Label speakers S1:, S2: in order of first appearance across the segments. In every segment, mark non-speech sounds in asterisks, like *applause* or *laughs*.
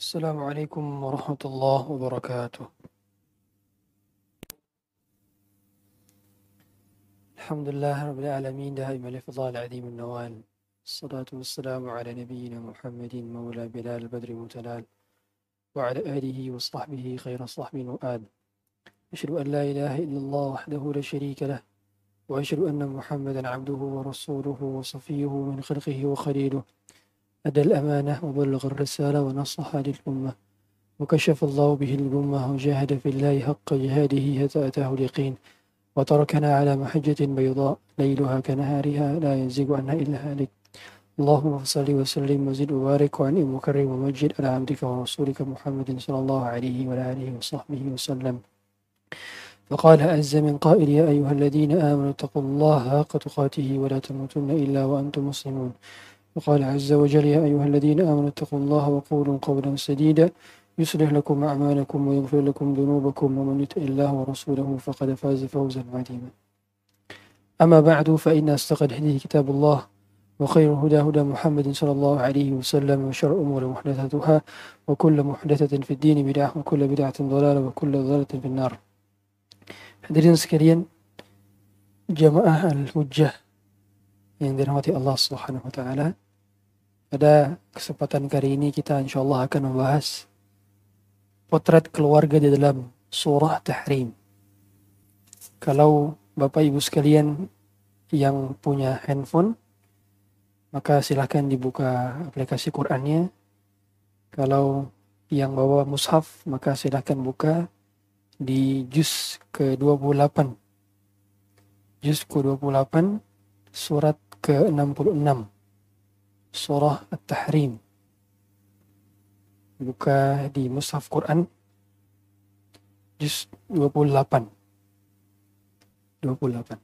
S1: السلام عليكم ورحمة الله وبركاته. الحمد لله رب العالمين دائما لفضال عظيم النوال. الصلاة والسلام على نبينا محمد مولى بلال البدر متلال وعلى آله وصحبه خير صحب وآل. أشهد أن لا إله إلا الله وحده لا شريك له وأشهد أن محمدا عبده ورسوله وصفيه من خلقه وخليله. أدى الأمانة وبلغ الرسالة ونصح للأمة. وكشف الله به الأمة وجاهد في الله حق جهاده حتى أتاه اليقين. وتركنا على محجة بيضاء ليلها كنهارها لا يزيغ عنها إلا هالك. اللهم صل وسلم وزد وبارك وعنئم وكرم ومجد على عبدك ورسولك محمد صلى الله عليه وعلى آله وصحبه وسلم. فقال عز من قائل يا أيها الذين آمنوا اتقوا الله حق تقاته ولا تموتن إلا وأنتم مسلمون. وقال عز وجل يا أيها الذين آمنوا اتقوا الله وقولوا قولا سديدا يصلح لكم أعمالكم ويغفر لكم ذنوبكم ومن يطع الله ورسوله فقد فاز فوزا عظيما. أما بعد فإن أصدق الحديث كتاب الله وخير الهدى هدى محمد صلى الله عليه وسلم وشر الأمور محدثاتها وكل محدثة في الدين بدعة وكل بدعة ضلالة وكل ضلالة في النار. Hadirin sekalian, jamaah al-hujjah yang dirahmati Allah Subhanahu wa taala. Pada kesempatan kali ini kita insyaallah akan membahas potret keluarga di dalam surah Tahrim. Kalau Bapak Ibu sekalian yang punya handphone maka silahkan dibuka aplikasi Qur'annya. Kalau yang bawa mushaf maka silahkan buka di juz ke-28. Juz ke-28 surat ke-66. Surah At-Tahrim. Buka di Mushaf Quran juz 28. 28.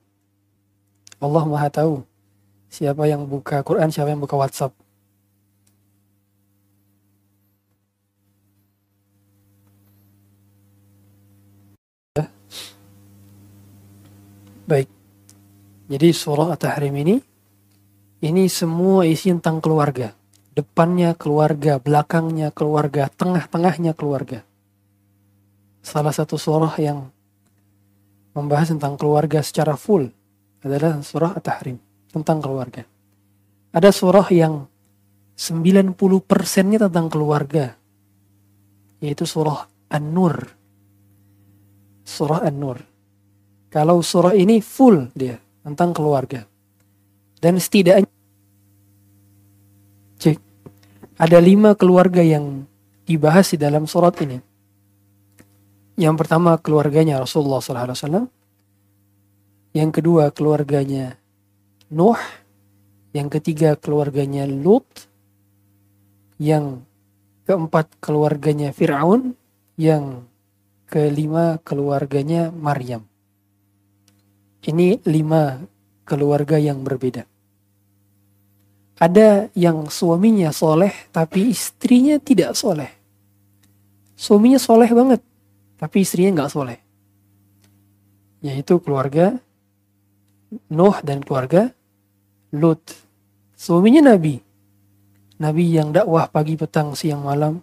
S1: Allah Maha tahu siapa yang buka Quran, siapa yang buka WhatsApp. Baik. Jadi surah At-Tahrim ini ini semua isi tentang keluarga. Depannya keluarga, belakangnya keluarga, tengah-tengahnya keluarga. Salah satu surah yang membahas tentang keluarga secara full adalah surah At-Tahrim tentang keluarga. Ada surah yang 90%-nya tentang keluarga. Yaitu surah An-Nur. Surah An-Nur. Kalau surah ini full dia tentang keluarga. Dan setidaknya cek ada lima keluarga yang dibahas di dalam surat ini. Yang pertama keluarganya Rasulullah SAW. Yang kedua keluarganya Nuh. Yang ketiga keluarganya Lut. Yang keempat keluarganya Fir'aun. Yang kelima keluarganya Maryam. Ini lima keluarga yang berbeda. Ada yang suaminya soleh tapi istrinya tidak soleh. Suaminya soleh banget tapi istrinya nggak soleh. Yaitu keluarga Nuh dan keluarga Lut. Suaminya Nabi. Nabi yang dakwah pagi, petang, siang, malam.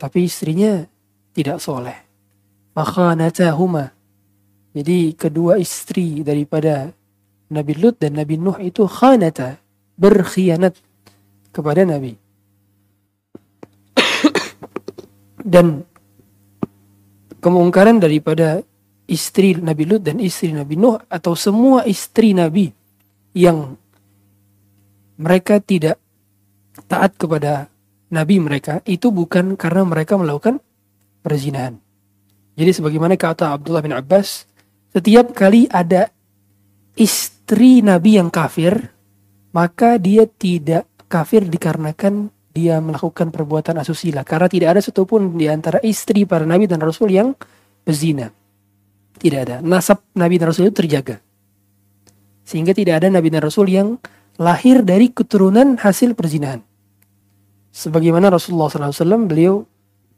S1: Tapi istrinya tidak soleh. Maka natahuma jadi kedua istri daripada Nabi Lut dan Nabi Nuh itu khanata, berkhianat kepada Nabi. dan kemungkaran daripada istri Nabi Lut dan istri Nabi Nuh atau semua istri Nabi yang mereka tidak taat kepada Nabi mereka itu bukan karena mereka melakukan perzinahan. Jadi sebagaimana kata Abdullah bin Abbas, setiap kali ada istri Nabi yang kafir, maka dia tidak kafir dikarenakan dia melakukan perbuatan asusila. Karena tidak ada satupun di antara istri para Nabi dan Rasul yang berzina. Tidak ada. Nasab Nabi dan Rasul itu terjaga. Sehingga tidak ada Nabi dan Rasul yang lahir dari keturunan hasil perzinahan. Sebagaimana Rasulullah SAW beliau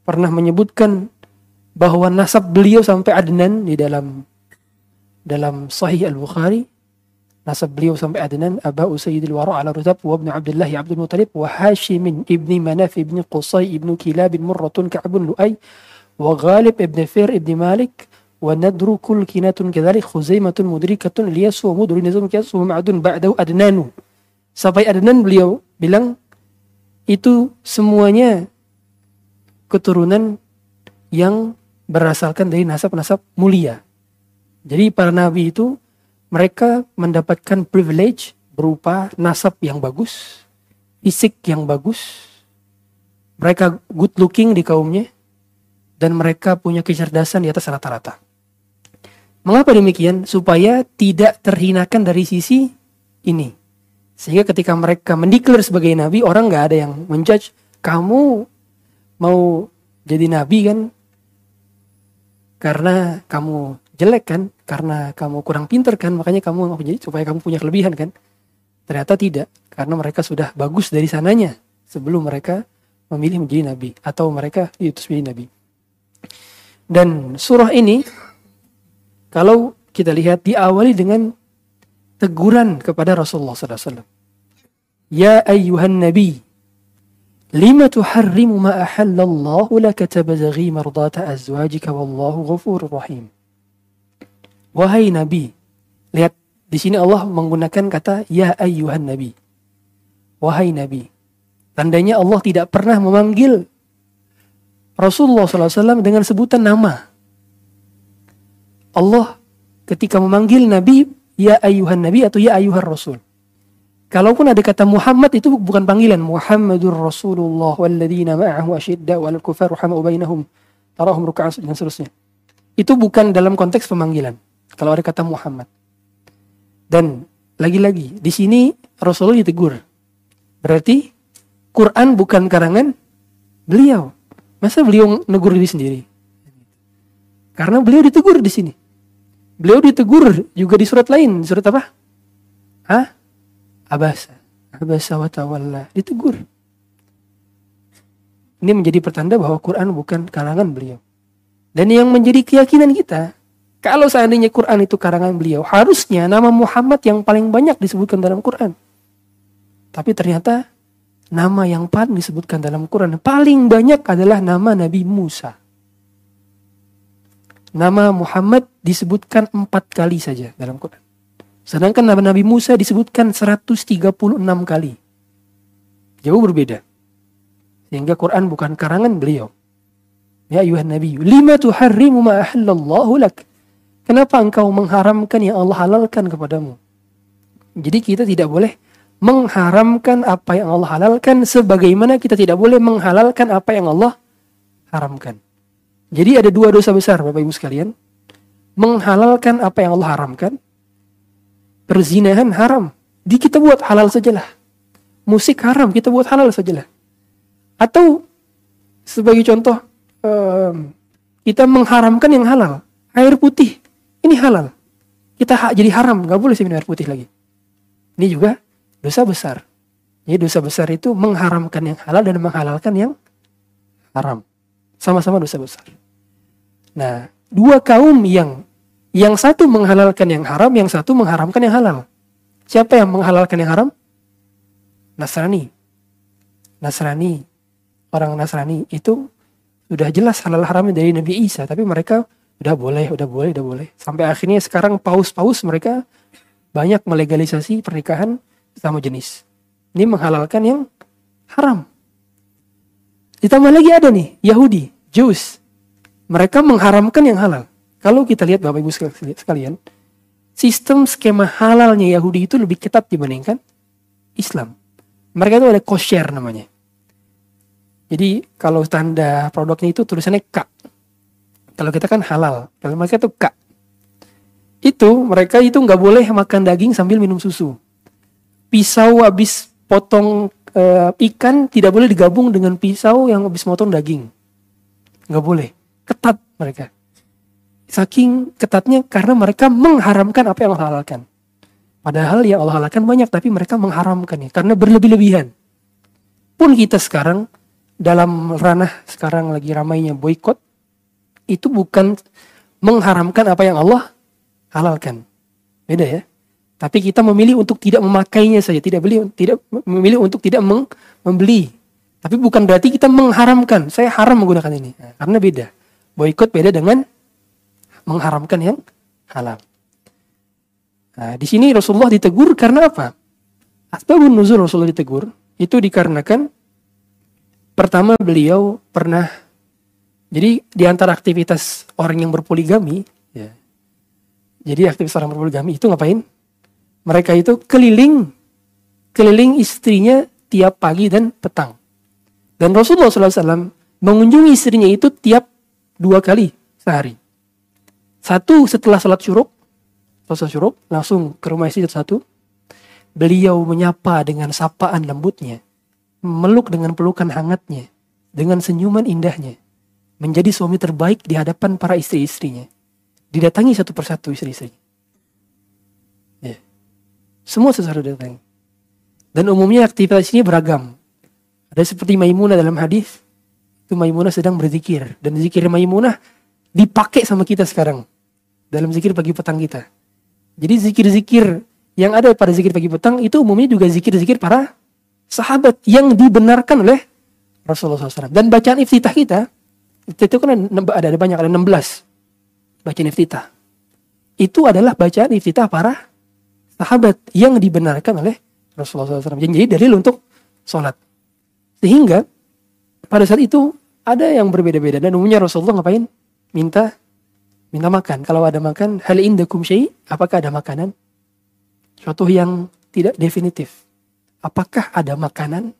S1: pernah menyebutkan bahwa nasab beliau sampai Adnan di dalam dalam Sahih Al Bukhari nasab beliau sampai Adnan Aba Usaidil Wara ala Rutab wa ibn Abdullah Abdul Muttalib wa Hashim ibni Manaf ibni Qusay ibni Kilab Murratun Ka'bun Lu'ay wa Ghalib ibni Fir ibni Malik kinatun kadhalik Khuzaimatun mudrikatun liyasu wa mudri nizam kiyasu wa ma'adun ba'dahu Adnanu sampai Adnan beliau bilang itu semuanya keturunan yang berasalkan dari nasab-nasab mulia. Jadi para nabi itu mereka mendapatkan privilege berupa nasab yang bagus, fisik yang bagus, mereka good looking di kaumnya, dan mereka punya kecerdasan di atas rata-rata. Mengapa demikian? Supaya tidak terhinakan dari sisi ini. Sehingga ketika mereka mendeklar sebagai nabi, orang nggak ada yang menjudge kamu mau jadi nabi kan karena kamu jelek kan karena kamu kurang pinter kan makanya kamu mau jadi supaya kamu punya kelebihan kan? Ternyata tidak karena mereka sudah bagus dari sananya sebelum mereka memilih menjadi nabi atau mereka itu menjadi nabi. Dan surah ini kalau kita lihat diawali dengan teguran kepada Rasulullah SAW Ya ayyuhan nabi lima tuharrimu ahallallahu laka tabzaghi mardata azwajika wallahu ghafurur rahim Wahai Nabi. Lihat di sini Allah menggunakan kata ya ayyuhan Nabi. Wahai Nabi. Tandanya Allah tidak pernah memanggil Rasulullah SAW dengan sebutan nama. Allah ketika memanggil Nabi ya ayyuhan Nabi atau ya ayyuhan Rasul. Kalaupun ada kata Muhammad itu bukan panggilan. Muhammadur Rasulullah walladzina ma'ahu asyidda wal kufar rahma'u bainahum. Tarahum ruka'an dan seterusnya. Itu bukan dalam konteks pemanggilan. Kalau ada kata Muhammad. Dan lagi-lagi di sini Rasulullah ditegur. Berarti Quran bukan karangan beliau. Masa beliau negur diri sendiri? Karena beliau ditegur di sini. Beliau ditegur juga di surat lain. Surat apa? Hah? Abasa. Abasa wa tawalla. Ditegur. Ini menjadi pertanda bahwa Quran bukan karangan beliau. Dan yang menjadi keyakinan kita, kalau seandainya Quran itu karangan beliau, harusnya nama Muhammad yang paling banyak disebutkan dalam Quran. Tapi ternyata nama yang paling disebutkan dalam Quran paling banyak adalah nama Nabi Musa. Nama Muhammad disebutkan empat kali saja dalam Quran. Sedangkan nama Nabi Musa disebutkan 136 kali. Jauh berbeda. Sehingga Quran bukan karangan beliau. Ya ayuhan Nabi, lima tuharrimu ma ahallallahu lak. Kenapa engkau mengharamkan yang Allah halalkan kepadamu? Jadi kita tidak boleh mengharamkan apa yang Allah halalkan sebagaimana kita tidak boleh menghalalkan apa yang Allah haramkan. Jadi ada dua dosa besar Bapak Ibu sekalian. Menghalalkan apa yang Allah haramkan. Perzinahan haram. Di kita buat halal sajalah. Musik haram, kita buat halal sajalah. Atau sebagai contoh, kita mengharamkan yang halal. Air putih ini halal. Kita ha jadi haram, nggak boleh minum air putih lagi. Ini juga dosa besar. Jadi dosa besar itu mengharamkan yang halal dan menghalalkan yang haram. Sama-sama dosa besar. Nah, dua kaum yang yang satu menghalalkan yang haram, yang satu mengharamkan yang halal. Siapa yang menghalalkan yang haram? Nasrani. Nasrani, orang Nasrani itu sudah jelas halal haramnya dari Nabi Isa, tapi mereka udah boleh, udah boleh, udah boleh. Sampai akhirnya sekarang paus-paus mereka banyak melegalisasi pernikahan sama jenis. Ini menghalalkan yang haram. Ditambah lagi ada nih, Yahudi, Jews. Mereka mengharamkan yang halal. Kalau kita lihat Bapak Ibu sekalian, sistem skema halalnya Yahudi itu lebih ketat dibandingkan Islam. Mereka itu ada kosher namanya. Jadi kalau tanda produknya itu tulisannya K. Kalau kita kan halal, kalau mereka tuh kak. Itu mereka itu nggak boleh makan daging sambil minum susu. Pisau habis potong e, ikan tidak boleh digabung dengan pisau yang habis potong daging. Nggak boleh. Ketat mereka. Saking ketatnya karena mereka mengharamkan apa yang Allah halalkan. Padahal yang Allah halalkan banyak tapi mereka mengharamkan ya karena berlebih-lebihan. Pun kita sekarang dalam ranah sekarang lagi ramainya boykot itu bukan mengharamkan apa yang Allah halalkan. Beda ya. Tapi kita memilih untuk tidak memakainya saja, tidak beli, tidak memilih untuk tidak meng, membeli. Tapi bukan berarti kita mengharamkan. Saya haram menggunakan ini. Nah, karena beda. Boykot beda dengan mengharamkan yang halal. Nah, di sini Rasulullah ditegur karena apa? Asbabun nuzul Rasulullah ditegur itu dikarenakan pertama beliau pernah jadi di antara aktivitas orang yang berpoligami ya. Jadi aktivitas orang berpoligami itu ngapain? Mereka itu keliling keliling istrinya tiap pagi dan petang. Dan Rasulullah SAW mengunjungi istrinya itu tiap dua kali sehari. Satu setelah salat syuruk, selesai syuruk, langsung ke rumah istri satu. Beliau menyapa dengan sapaan lembutnya, meluk dengan pelukan hangatnya, dengan senyuman indahnya, menjadi suami terbaik di hadapan para istri-istrinya. Didatangi satu persatu istri-istri. Ya. Semua sesuatu datang. Dan umumnya aktivitas ini beragam. Ada seperti Maimunah dalam hadis, itu Maimunah sedang berzikir dan zikir Maimunah dipakai sama kita sekarang dalam zikir pagi petang kita. Jadi zikir-zikir yang ada pada zikir pagi petang itu umumnya juga zikir-zikir para sahabat yang dibenarkan oleh Rasulullah SAW. Dan bacaan iftitah kita, itu kan ada, ada banyak, ada 16 bacaan iftitah. Itu adalah bacaan iftitah para sahabat yang dibenarkan oleh Rasulullah SAW. Jadi dalil untuk sholat. Sehingga pada saat itu ada yang berbeda-beda dan umumnya Rasulullah ngapain? Minta minta makan. Kalau ada makan, hal indakum syai, apakah ada makanan? Suatu yang tidak definitif. Apakah ada makanan?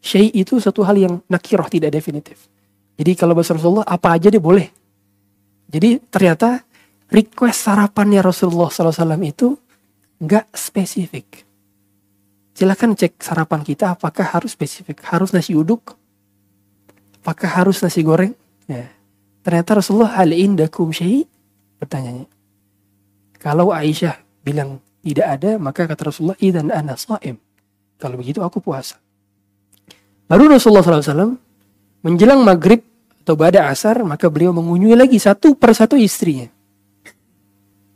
S1: Syai itu satu hal yang nakiroh tidak definitif. Jadi kalau bahasa Rasulullah apa aja dia boleh. Jadi ternyata request sarapannya Rasulullah SAW itu nggak spesifik. Silahkan cek sarapan kita apakah harus spesifik. Harus nasi uduk? Apakah harus nasi goreng? Ya. Ternyata Rasulullah hal indakum syai pertanyaannya. Kalau Aisyah bilang tidak ada, maka kata Rasulullah, idan ana saim. Kalau begitu aku puasa. Baru Rasulullah SAW menjelang maghrib atau pada asar, maka beliau mengunjungi lagi satu persatu istrinya.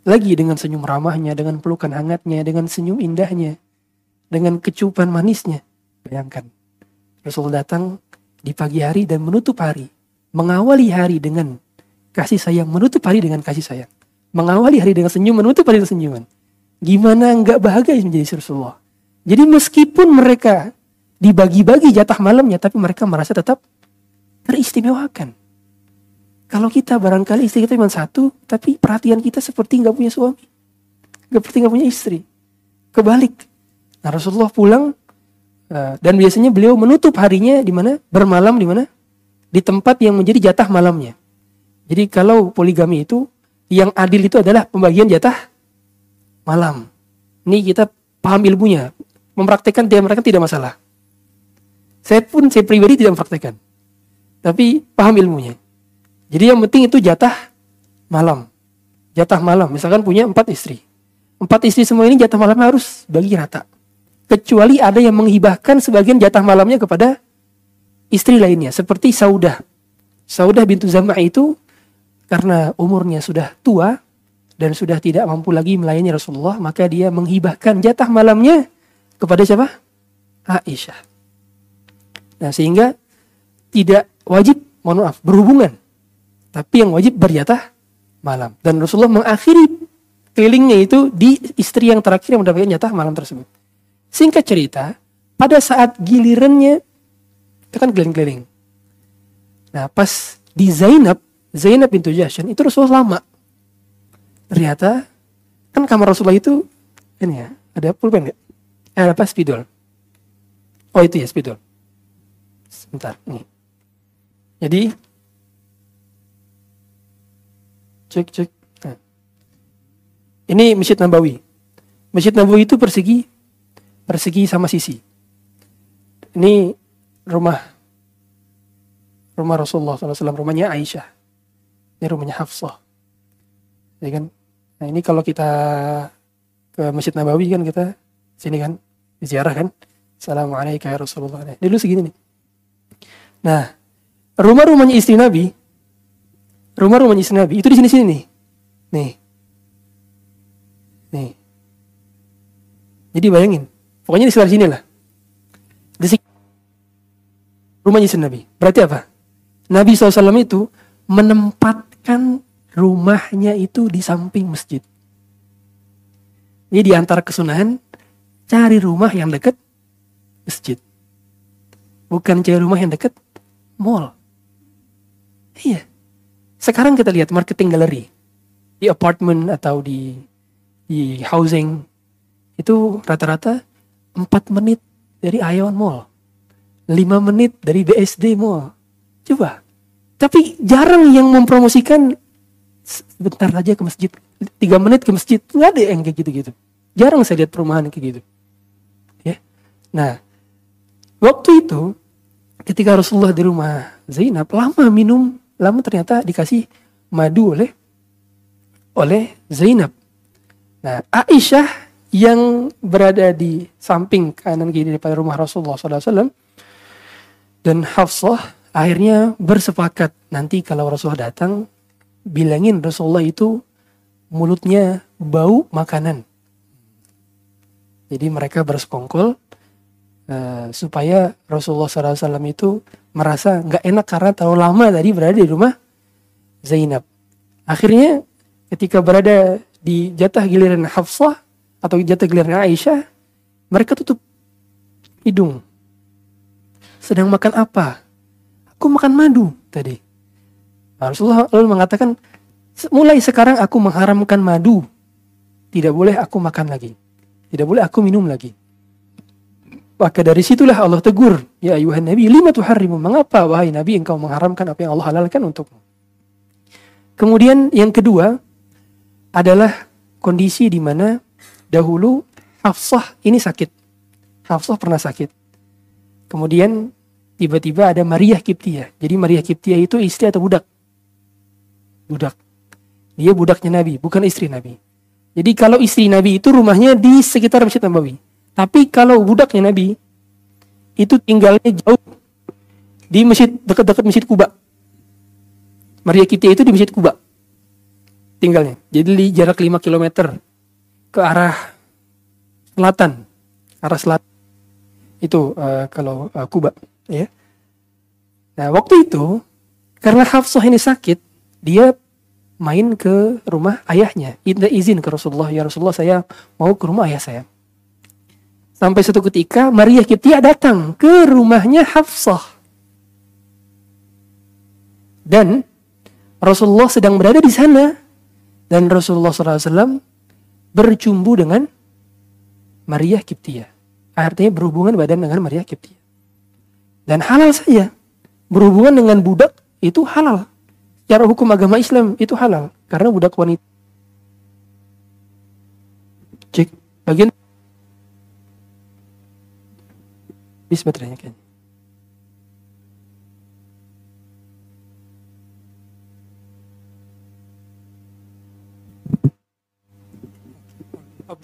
S1: Lagi dengan senyum ramahnya, dengan pelukan hangatnya, dengan senyum indahnya, dengan kecupan manisnya. Bayangkan, Rasulullah datang di pagi hari dan menutup hari mengawali hari dengan kasih sayang, menutup hari dengan kasih sayang. Mengawali hari dengan senyum, menutup hari dengan senyuman. Gimana nggak bahagia menjadi Rasulullah. Jadi meskipun mereka dibagi-bagi jatah malamnya, tapi mereka merasa tetap teristimewakan. Kalau kita barangkali istri kita cuma satu, tapi perhatian kita seperti nggak punya suami. Nggak seperti nggak punya istri. Kebalik. Nah Rasulullah pulang, eh, dan biasanya beliau menutup harinya di mana? Bermalam di mana? di tempat yang menjadi jatah malamnya. Jadi kalau poligami itu yang adil itu adalah pembagian jatah malam. Ini kita paham ilmunya, mempraktekkan dia mereka tidak masalah. Saya pun saya pribadi tidak mempraktekkan, tapi paham ilmunya. Jadi yang penting itu jatah malam, jatah malam. Misalkan punya empat istri, empat istri semua ini jatah malamnya harus bagi rata. Kecuali ada yang menghibahkan sebagian jatah malamnya kepada istri lainnya seperti Saudah. Saudah bintu Zam'ah itu karena umurnya sudah tua dan sudah tidak mampu lagi melayani Rasulullah, maka dia menghibahkan jatah malamnya kepada siapa? Aisyah. Nah, sehingga tidak wajib, mohon maaf, berhubungan. Tapi yang wajib berjatah malam. Dan Rasulullah mengakhiri kelilingnya itu di istri yang terakhir yang mendapatkan jatah malam tersebut. Singkat cerita, pada saat gilirannya itu kan keliling-keliling. Nah pas di Zainab, Zainab pintu Jashan itu Rasulullah lama. Ternyata kan kamar Rasulullah itu ini ya, ada pulpen nggak? Eh, apa spidol? Oh itu ya spidol. Sebentar, nih. Jadi cek cek. Nah. Ini Masjid Nabawi. Masjid Nabawi itu persegi persegi sama sisi. Ini rumah rumah Rasulullah SAW, rumahnya Aisyah. Ini rumahnya Hafsah. Ya kan? Nah ini kalau kita ke Masjid Nabawi kan kita sini kan ziarah kan. Assalamualaikum ya Rasulullah. Ini dulu segini nih. Nah, rumah-rumahnya istri Nabi, rumah-rumahnya istri Nabi itu di sini-sini nih. Nih. Nih. Jadi bayangin, pokoknya di sekitar sini lah. Di rumahnya si Nabi. Berarti apa? Nabi SAW itu menempatkan rumahnya itu di samping masjid. Ini di antara kesunahan, cari rumah yang dekat masjid. Bukan cari rumah yang dekat mall. Iya. Sekarang kita lihat marketing galeri. Di apartemen atau di di housing itu rata-rata 4 menit dari Ion Mall. 5 menit dari BSD Mall. Coba. Tapi jarang yang mempromosikan sebentar aja ke masjid. 3 menit ke masjid. Nggak ada yang kayak gitu-gitu. Jarang saya lihat perumahan kayak gitu. Ya. Nah, waktu itu ketika Rasulullah di rumah Zainab lama minum, lama ternyata dikasih madu oleh oleh Zainab. Nah, Aisyah yang berada di samping kanan kiri daripada rumah Rasulullah SAW dan Hafsah akhirnya bersepakat nanti kalau Rasulullah datang bilangin Rasulullah itu mulutnya bau makanan. Jadi mereka bersekongkol uh, supaya Rasulullah SAW itu merasa nggak enak karena terlalu lama tadi berada di rumah Zainab. Akhirnya ketika berada di jatah giliran Hafsah atau jatah giliran Aisyah, mereka tutup hidung sedang makan apa? Aku makan madu tadi. Nah, Rasulullah lalu mengatakan, mulai sekarang aku mengharamkan madu. Tidak boleh aku makan lagi. Tidak boleh aku minum lagi. Maka dari situlah Allah tegur, Ya ayuhan Nabi, lima tuharrimu. Mengapa wahai Nabi engkau mengharamkan apa yang Allah halalkan untukmu? Kemudian yang kedua adalah kondisi di mana dahulu Hafsah ini sakit. Hafsah pernah sakit. Kemudian tiba-tiba ada Maria Kiptia. Jadi Maria Kiptia itu istri atau budak? Budak. Dia budaknya Nabi, bukan istri Nabi. Jadi kalau istri Nabi itu rumahnya di sekitar Masjid Nabawi. Tapi kalau budaknya Nabi itu tinggalnya jauh di masjid dekat-dekat Masjid Kuba. Maria Kiptia itu di Masjid Kuba tinggalnya. Jadi di jarak 5 km ke arah selatan, arah selatan itu uh, kalau uh, Kuba, ya. Nah, waktu itu karena Hafsah ini sakit, dia main ke rumah ayahnya. Minta izin ke Rasulullah, ya Rasulullah saya mau ke rumah ayah saya. Sampai suatu ketika Maria Kiptia datang ke rumahnya Hafsah. Dan Rasulullah sedang berada di sana. Dan Rasulullah SAW bercumbu dengan Maria Kiptia. Artinya berhubungan badan dengan Maria Kiptia. Dan halal saja. Berhubungan dengan budak itu halal. Secara hukum agama Islam itu halal. Karena budak wanita. Cek bagian bis baterainya kayaknya. Oh,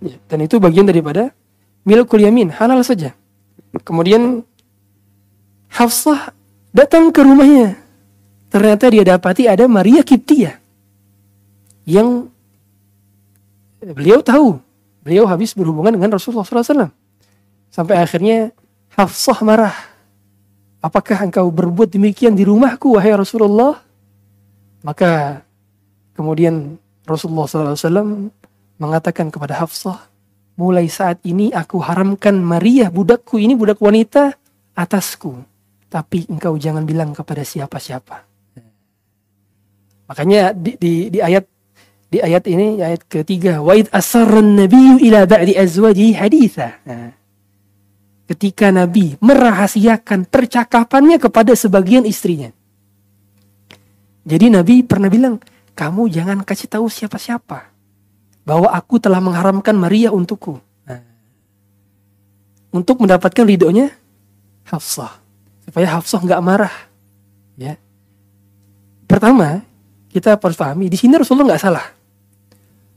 S1: Ya, dan itu bagian daripada milkul yamin, halal saja. Kemudian Hafsah datang ke rumahnya. Ternyata dia dapati ada Maria Kiptia. Yang beliau tahu. Beliau habis berhubungan dengan Rasulullah SAW. Sampai akhirnya Hafsah marah. Apakah engkau berbuat demikian di rumahku, wahai Rasulullah? Maka kemudian Rasulullah SAW mengatakan kepada Hafsah, mulai saat ini aku haramkan Maria budakku ini budak wanita atasku. Tapi engkau jangan bilang kepada siapa-siapa. Makanya di, di, di ayat di ayat ini ayat ketiga wa id asarran nabiyyu ila ba'di azwaji haditha. Nah, ketika Nabi merahasiakan percakapannya kepada sebagian istrinya. Jadi Nabi pernah bilang, kamu jangan kasih tahu siapa-siapa bahwa aku telah mengharamkan Maria untukku. Nah, untuk mendapatkan ridhonya Hafsah. Supaya Hafsah nggak marah. Ya. Pertama, kita harus pahami di sini Rasulullah nggak salah.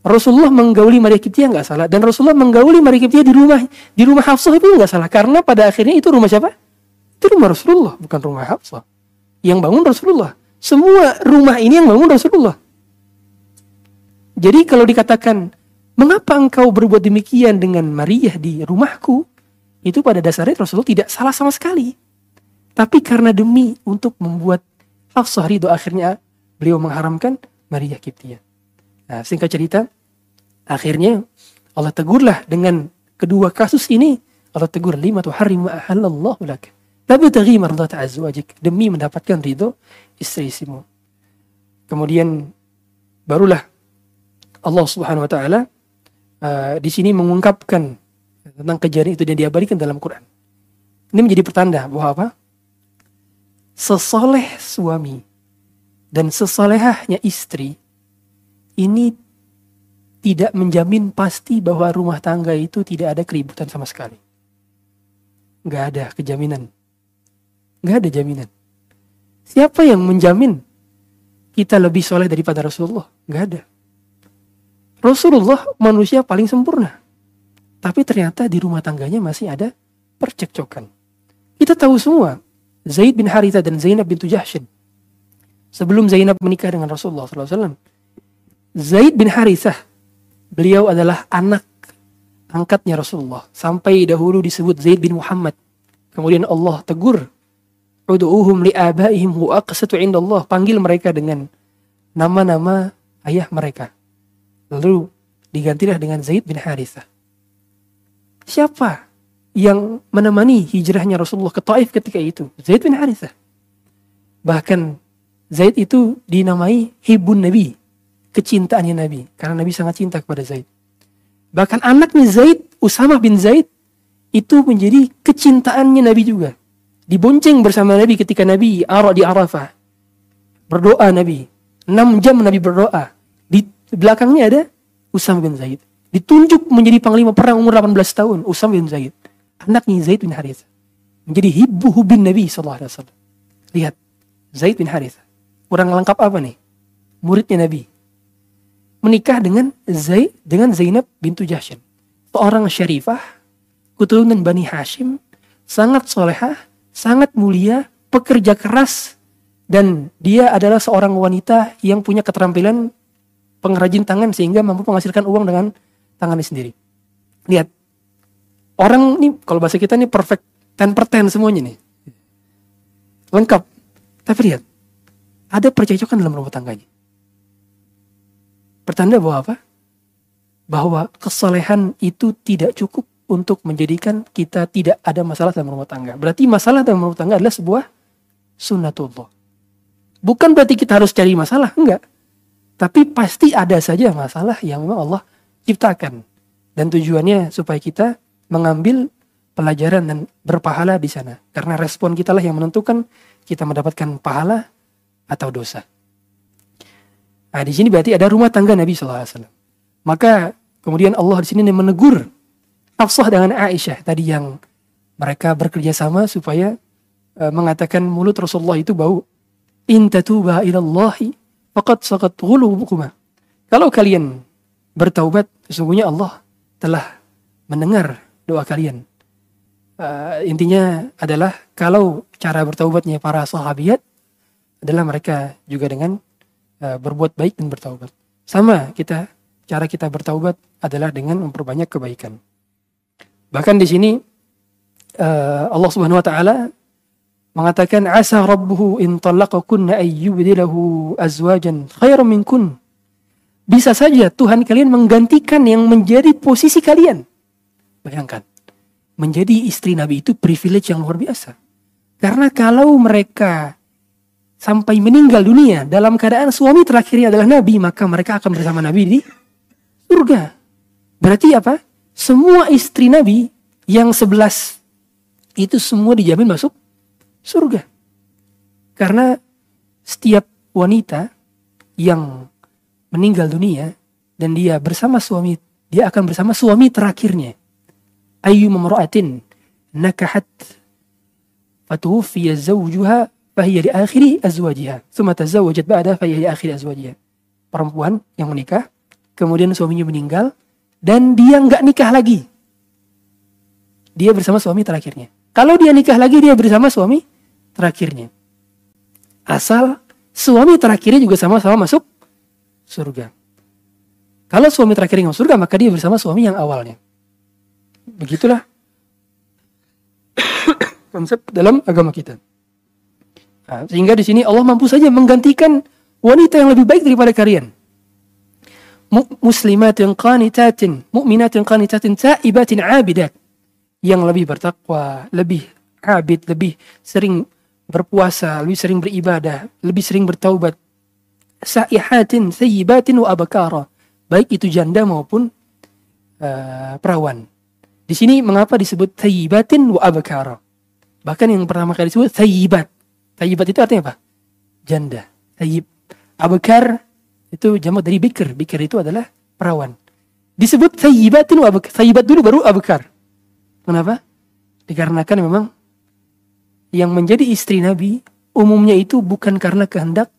S1: Rasulullah menggauli Maria Kiptia nggak salah dan Rasulullah menggauli Maria Kiptia di rumah di rumah Hafsah itu nggak salah karena pada akhirnya itu rumah siapa? Itu rumah Rasulullah bukan rumah Hafsah. Yang bangun Rasulullah. Semua rumah ini yang bangun Rasulullah. Jadi kalau dikatakan, mengapa engkau berbuat demikian dengan Maria di rumahku? Itu pada dasarnya Rasulullah tidak salah sama sekali. Tapi karena demi untuk membuat Hafsah ridho akhirnya beliau mengharamkan Maria Kiptia. Nah, singkat cerita, akhirnya Allah tegurlah dengan kedua kasus ini. Allah tegur lima tu harim ahallallahu lak. Tapi azwajik demi mendapatkan ridho istri-istrimu. Kemudian barulah Allah Subhanahu wa taala uh, di sini mengungkapkan tentang kejadian itu dan diabadikan dalam Quran. Ini menjadi pertanda bahwa apa? Sesoleh suami dan sesolehahnya istri ini tidak menjamin pasti bahwa rumah tangga itu tidak ada keributan sama sekali. Gak ada kejaminan. Gak ada jaminan. Siapa yang menjamin kita lebih soleh daripada Rasulullah? Gak ada. Rasulullah manusia paling sempurna. Tapi ternyata di rumah tangganya masih ada percekcokan. Kita tahu semua, Zaid bin Haritha dan Zainab bin Jahshin. Sebelum Zainab menikah dengan Rasulullah SAW, Zaid bin Harithah, beliau adalah anak angkatnya Rasulullah. Sampai dahulu disebut Zaid bin Muhammad. Kemudian Allah tegur, Udu'uhum li'abaihim hu'aqsatu Allah. Panggil mereka dengan nama-nama ayah mereka. Lalu digantilah dengan Zaid bin Harithah. Siapa yang menemani hijrahnya Rasulullah ke Taif ketika itu? Zaid bin Harithah. Bahkan Zaid itu dinamai Hibun Nabi. Kecintaannya Nabi. Karena Nabi sangat cinta kepada Zaid. Bahkan anaknya Zaid, Usama bin Zaid, itu menjadi kecintaannya Nabi juga. Dibonceng bersama Nabi ketika Nabi di Arafah. Berdoa Nabi. Enam jam Nabi berdoa. Di belakangnya ada Usama bin Zaid. Ditunjuk menjadi panglima perang umur 18 tahun, Usam bin Zaid. Anaknya Zaid bin Harith. Menjadi hibu hubin Nabi SAW. Lihat, Zaid bin Harith. Kurang lengkap apa nih? Muridnya Nabi. Menikah dengan Zaid dengan Zainab bintu Jahshin. Seorang syarifah, keturunan Bani Hashim, sangat solehah, sangat mulia, pekerja keras, dan dia adalah seorang wanita yang punya keterampilan pengrajin tangan sehingga mampu menghasilkan uang dengan tangannya sendiri. Lihat. Orang ini kalau bahasa kita ini perfect 10 per 10 semuanya nih. Lengkap. Tapi lihat. Ada percecokan dalam rumah tangganya. Pertanda bahwa apa? Bahwa kesalehan itu tidak cukup untuk menjadikan kita tidak ada masalah dalam rumah tangga. Berarti masalah dalam rumah tangga adalah sebuah sunnatullah. Bukan berarti kita harus cari masalah, enggak. Tapi pasti ada saja masalah yang memang Allah ciptakan. Dan tujuannya supaya kita mengambil pelajaran dan berpahala di sana. Karena respon kita lah yang menentukan kita mendapatkan pahala atau dosa. Nah, di sini berarti ada rumah tangga Nabi SAW. Maka kemudian Allah di sini menegur Hafsah dengan Aisyah tadi yang mereka bekerja sama supaya uh, mengatakan mulut Rasulullah itu bau. In tatuba ilallahi faqad saqat Kalau kalian bertaubat, sesungguhnya Allah telah mendengar doa kalian. Uh, intinya adalah kalau cara bertaubatnya para sahabiat adalah mereka juga dengan berbuat baik dan bertaubat. Sama kita cara kita bertaubat adalah dengan memperbanyak kebaikan. Bahkan di sini uh, Allah Subhanahu wa taala mengatakan asa rabbuhu in talaqakunna ayyubdilahu azwajan khairan minkun bisa saja Tuhan kalian menggantikan yang menjadi posisi kalian. Bayangkan, menjadi istri Nabi itu privilege yang luar biasa. Karena kalau mereka sampai meninggal dunia dalam keadaan suami terakhirnya adalah Nabi, maka mereka akan bersama Nabi di surga. Berarti apa? Semua istri Nabi yang sebelas itu semua dijamin masuk surga. Karena setiap wanita yang meninggal dunia dan dia bersama suami dia akan bersama suami terakhirnya ayu mamra'atin nakahat fatuwfiya zawjuha fahiya li akhiri azwajiha thumma tazawwajat ba'da fahiya li akhiri azwajiha perempuan yang menikah kemudian suaminya meninggal dan dia nggak nikah lagi dia bersama suami terakhirnya kalau dia nikah lagi dia bersama suami terakhirnya asal suami terakhirnya juga sama-sama masuk surga. Kalau suami terakhir yang masuk surga, maka dia bersama suami yang awalnya. Begitulah *coughs* konsep dalam agama kita. Nah, sehingga di sini Allah mampu saja menggantikan wanita yang lebih baik daripada kalian. Muslimatin qanitatin, mu'minatin qanitatin, ta'ibatin abidat. Yang lebih bertakwa, lebih abid, lebih sering berpuasa, lebih sering beribadah, lebih sering bertaubat. Sa'ihatin, sayyibatin wa abakara baik itu janda maupun uh, perawan. Di sini mengapa disebut thayyibatin wa abkara? Bahkan yang pertama kali disebut thayyibat. Thayyibat itu artinya apa? Janda. Thayyib. Abkar itu jamak dari bikir. Bikir itu adalah perawan. Disebut thayyibatin wa abkar. Thayyibat dulu baru abkar. Kenapa? Dikarenakan memang yang menjadi istri Nabi umumnya itu bukan karena kehendak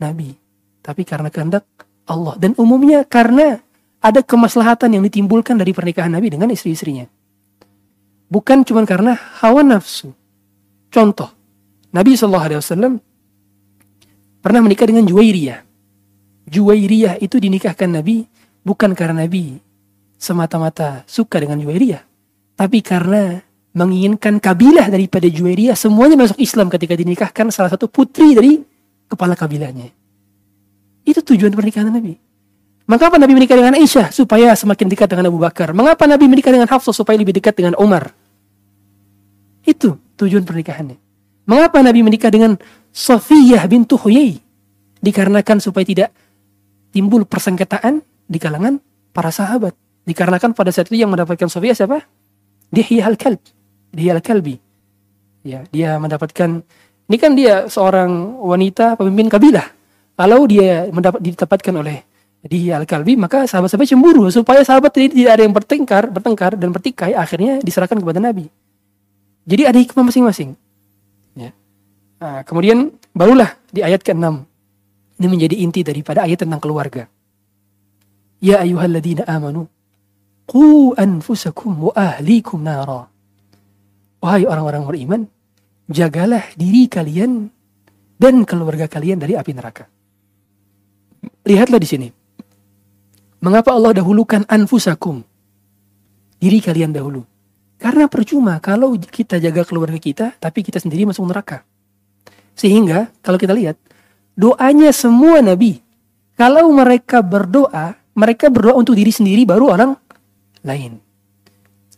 S1: Nabi, tapi karena kehendak Allah. Dan umumnya karena ada kemaslahatan yang ditimbulkan dari pernikahan Nabi dengan istri-istrinya. Bukan cuma karena hawa nafsu. Contoh, Nabi SAW pernah menikah dengan Juwairiyah. Juwairiyah itu dinikahkan Nabi bukan karena Nabi semata-mata suka dengan Juwairiyah. Tapi karena menginginkan kabilah daripada Juwairiyah semuanya masuk Islam ketika dinikahkan salah satu putri dari kepala kabilahnya. Itu tujuan pernikahan Nabi. Mengapa Nabi menikah dengan Aisyah? Supaya semakin dekat dengan Abu Bakar. Mengapa Nabi menikah dengan Hafsah? Supaya lebih dekat dengan Umar. Itu tujuan pernikahannya. Mengapa Nabi menikah dengan Sofiyah bintu Huyai? Dikarenakan supaya tidak timbul persengketaan di kalangan para sahabat. Dikarenakan pada saat itu yang mendapatkan Sofiyah siapa? Dihya al-Kalb. Dihya al-Kalbi. Ya, dia mendapatkan ini kan dia seorang wanita pemimpin kabilah kalau dia mendapat ditempatkan oleh di Al-Kalbi, maka sahabat-sahabat cemburu supaya sahabat tidak ada yang bertengkar, bertengkar dan bertikai, akhirnya diserahkan kepada Nabi. Jadi ada hikmah masing-masing. Nah, kemudian barulah di ayat ke-6 ini menjadi inti daripada ayat tentang keluarga. Ya ayyuhalladzina amanu qu anfusakum wa ahlikum nara. Wahai orang-orang beriman, jagalah diri kalian dan keluarga kalian dari api neraka. Lihatlah di sini. Mengapa Allah dahulukan anfusakum? Diri kalian dahulu. Karena percuma kalau kita jaga keluarga kita, tapi kita sendiri masuk neraka. Sehingga kalau kita lihat, doanya semua nabi, kalau mereka berdoa, mereka berdoa untuk diri sendiri baru orang lain.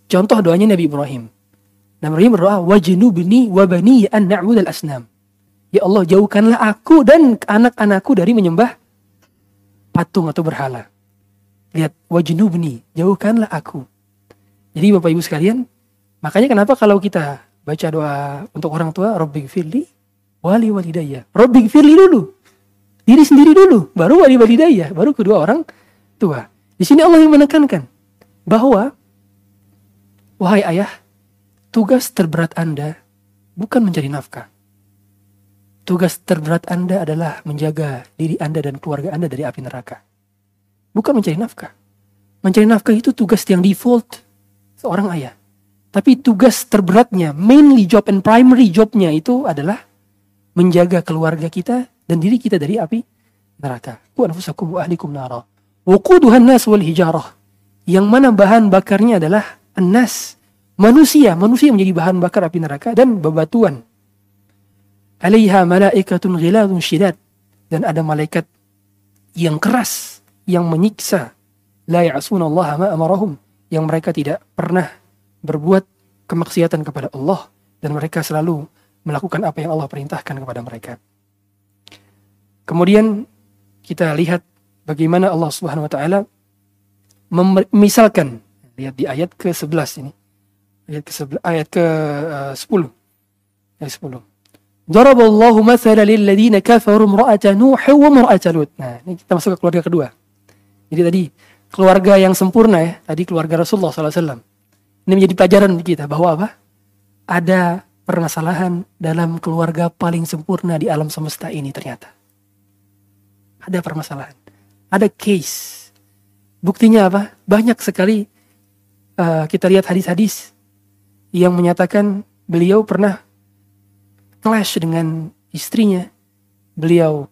S1: Contoh doanya Nabi Ibrahim. Nabi Ibrahim berdoa, wajnubni wabani an na'bud al-asnam. Ya Allah, jauhkanlah aku dan anak-anakku dari menyembah patung atau berhala. Lihat, wajnubni, jauhkanlah aku. Jadi Bapak Ibu sekalian, makanya kenapa kalau kita baca doa untuk orang tua, Robbi firli, wali walidayya. Robbi firli dulu. Diri sendiri dulu, baru wali walidayya, baru kedua orang tua. Di sini Allah yang menekankan bahwa wahai ayah, tugas terberat Anda bukan mencari nafkah. Tugas terberat Anda adalah menjaga diri Anda dan keluarga Anda dari api neraka. Bukan mencari nafkah. Mencari nafkah itu tugas yang default seorang ayah. Tapi tugas terberatnya, mainly job and primary jobnya itu adalah menjaga keluarga kita dan diri kita dari api neraka. Anfusakum wa ahlikum nara. Wuquduhan nas wal hijarah. Yang mana bahan bakarnya adalah nas. Manusia, manusia menjadi bahan bakar api neraka dan bebatuan alaiha malaikatun ghiladun syidad dan ada malaikat yang keras yang menyiksa la ya'sunallaha ma yang mereka tidak pernah berbuat kemaksiatan kepada Allah dan mereka selalu melakukan apa yang Allah perintahkan kepada mereka. Kemudian kita lihat bagaimana Allah Subhanahu wa taala misalkan lihat di ayat ke-11 ini. Ayat ke ayat ke-10. Ayat 10. Daraballahu mathala lilladina kafaru imra'ata Nuh wa imra'ata Lut. Nah, ini kita masuk ke keluarga kedua. Jadi tadi keluarga yang sempurna ya, tadi keluarga Rasulullah SAW. Ini menjadi pelajaran kita bahwa apa? Ada permasalahan dalam keluarga paling sempurna di alam semesta ini ternyata. Ada permasalahan. Ada case. Buktinya apa? Banyak sekali uh, kita lihat hadis-hadis yang menyatakan beliau pernah clash dengan istrinya. Beliau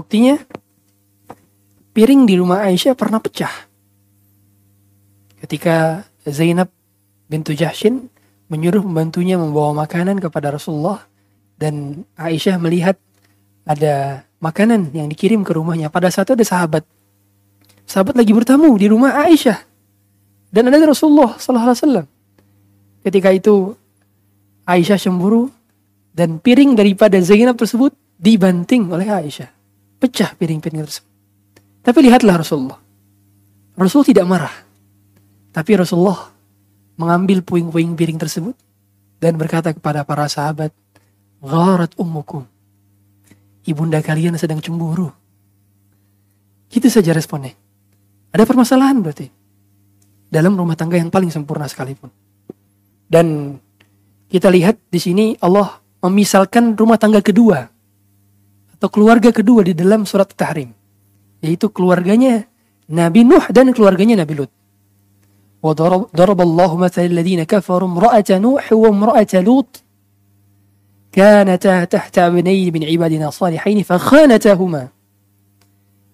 S1: Buktinya piring di rumah Aisyah pernah pecah. Ketika Zainab bintu Jahshin menyuruh pembantunya membawa makanan kepada Rasulullah dan Aisyah melihat ada makanan yang dikirim ke rumahnya. Pada saat itu ada sahabat. Sahabat lagi bertamu di rumah Aisyah. Dan ada Rasulullah sallallahu alaihi wasallam. Ketika itu Aisyah cemburu dan piring daripada Zainab tersebut dibanting oleh Aisyah. Pecah piring-piring tersebut. Tapi lihatlah Rasulullah. Rasul tidak marah. Tapi Rasulullah mengambil puing-puing piring tersebut dan berkata kepada para sahabat, Gharat ummukum. Ibunda kalian sedang cemburu. Gitu saja responnya. Ada permasalahan berarti. Dalam rumah tangga yang paling sempurna sekalipun. Dan kita lihat di sini Allah memisalkan rumah tangga kedua atau keluarga kedua di dalam surat Tahrim yaitu keluarganya Nabi Nuh dan keluarganya Nabi Lut. وضرب الله مثل الذين كفروا امرأة نوح وامرأة لوط كانتا تحت ابنين من عبادنا صالحين فخانتهما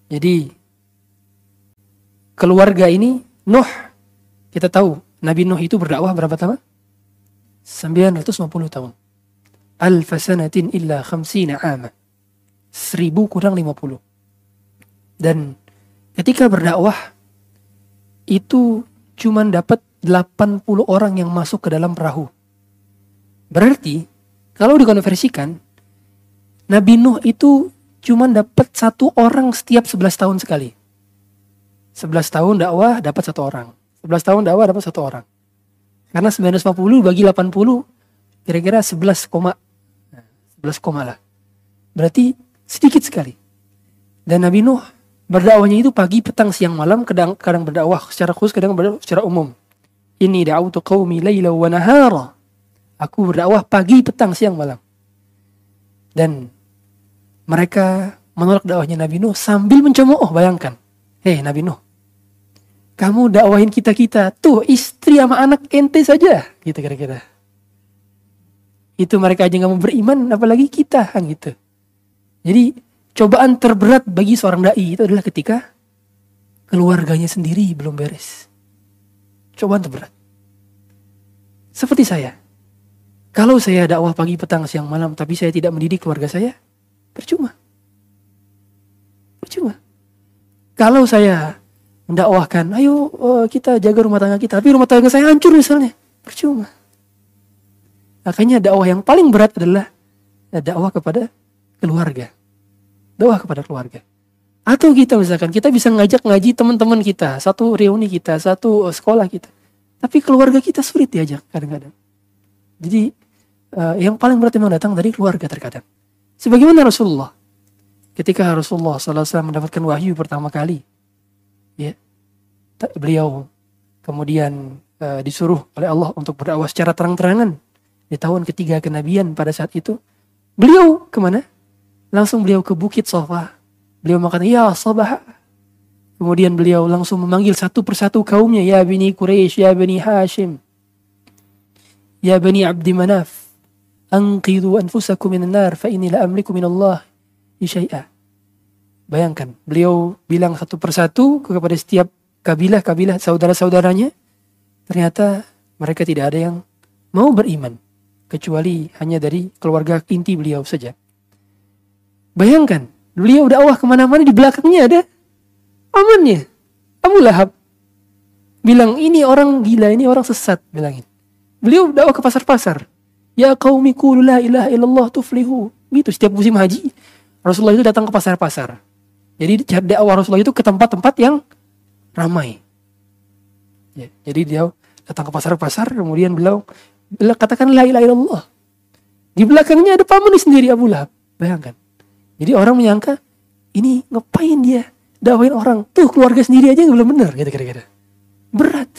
S1: jadi keluarga ini Nuh kita tahu Nabi Nuh itu berdakwah berapa tahun? 950 tahun. Alfa sanatin illa khamsina ama. Seribu kurang 50. Dan ketika berdakwah itu cuma dapat 80 orang yang masuk ke dalam perahu. Berarti kalau dikonversikan Nabi Nuh itu cuma dapat satu orang setiap 11 tahun sekali. 11 tahun dakwah dapat satu orang. 11 tahun dakwah dapat satu orang. Karena 950 bagi 80 kira-kira 11 koma 11 koma lah. Berarti sedikit sekali. Dan Nabi Nuh berdakwahnya itu pagi, petang, siang, malam, kadang kadang berdakwah secara khusus, kadang berdakwah secara umum. Ini da'utu qaumi laila wa nahara. Aku berdakwah pagi, petang, siang, malam. Dan mereka menolak dakwahnya Nabi Nuh sambil mencemooh, bayangkan. Hei Nabi Nuh, kamu dakwahin kita kita tuh istri sama anak ente saja gitu kira-kira itu mereka aja nggak mau beriman apalagi kita kan gitu jadi cobaan terberat bagi seorang dai itu adalah ketika keluarganya sendiri belum beres. Cobaan terberat. Seperti saya. Kalau saya dakwah pagi petang siang malam tapi saya tidak mendidik keluarga saya percuma. Percuma. Kalau saya mendakwahkan, ayo uh, kita jaga rumah tangga kita, tapi rumah tangga saya hancur misalnya, percuma. Makanya dakwah yang paling berat adalah dakwah kepada keluarga. Dakwah kepada keluarga. Atau kita misalkan, kita bisa ngajak ngaji teman-teman kita, satu reuni kita, satu sekolah kita. Tapi keluarga kita sulit diajak kadang-kadang. Jadi uh, yang paling berat memang datang dari keluarga terkadang. Sebagaimana Rasulullah. Ketika Rasulullah SAW mendapatkan wahyu pertama kali ya beliau kemudian uh, disuruh oleh Allah untuk berdakwah secara terang-terangan di tahun ketiga kenabian pada saat itu beliau ke mana langsung beliau ke bukit Sofa beliau makan ya Sabah kemudian beliau langsung memanggil satu persatu kaumnya ya bani Quraisy ya bani Hashim ya bani Abdi Manaf anqidhu anfusakum minan nar fa inni la amliku min Allah syai'a Bayangkan, beliau bilang satu persatu kepada setiap kabilah-kabilah saudara-saudaranya. Ternyata mereka tidak ada yang mau beriman. Kecuali hanya dari keluarga inti beliau saja. Bayangkan, beliau dakwah ke mana-mana di belakangnya ada amannya. Abu Lahab bilang ini orang gila, ini orang sesat bilangin. Beliau dakwah ke pasar-pasar. Ya qaumi qulu la ilaha illallah tuflihu. Gitu setiap musim haji Rasulullah itu datang ke pasar-pasar. Jadi dakwah Rasulullah itu ke tempat-tempat yang ramai. Ya, jadi dia datang ke pasar-pasar, kemudian beliau katakan la ilaha illallah. Di belakangnya ada pamannya sendiri Abu Lahab. Bayangkan. Jadi orang menyangka ini ngapain dia dakwain orang tuh keluarga sendiri aja yang belum benar gitu kira-kira. Berat.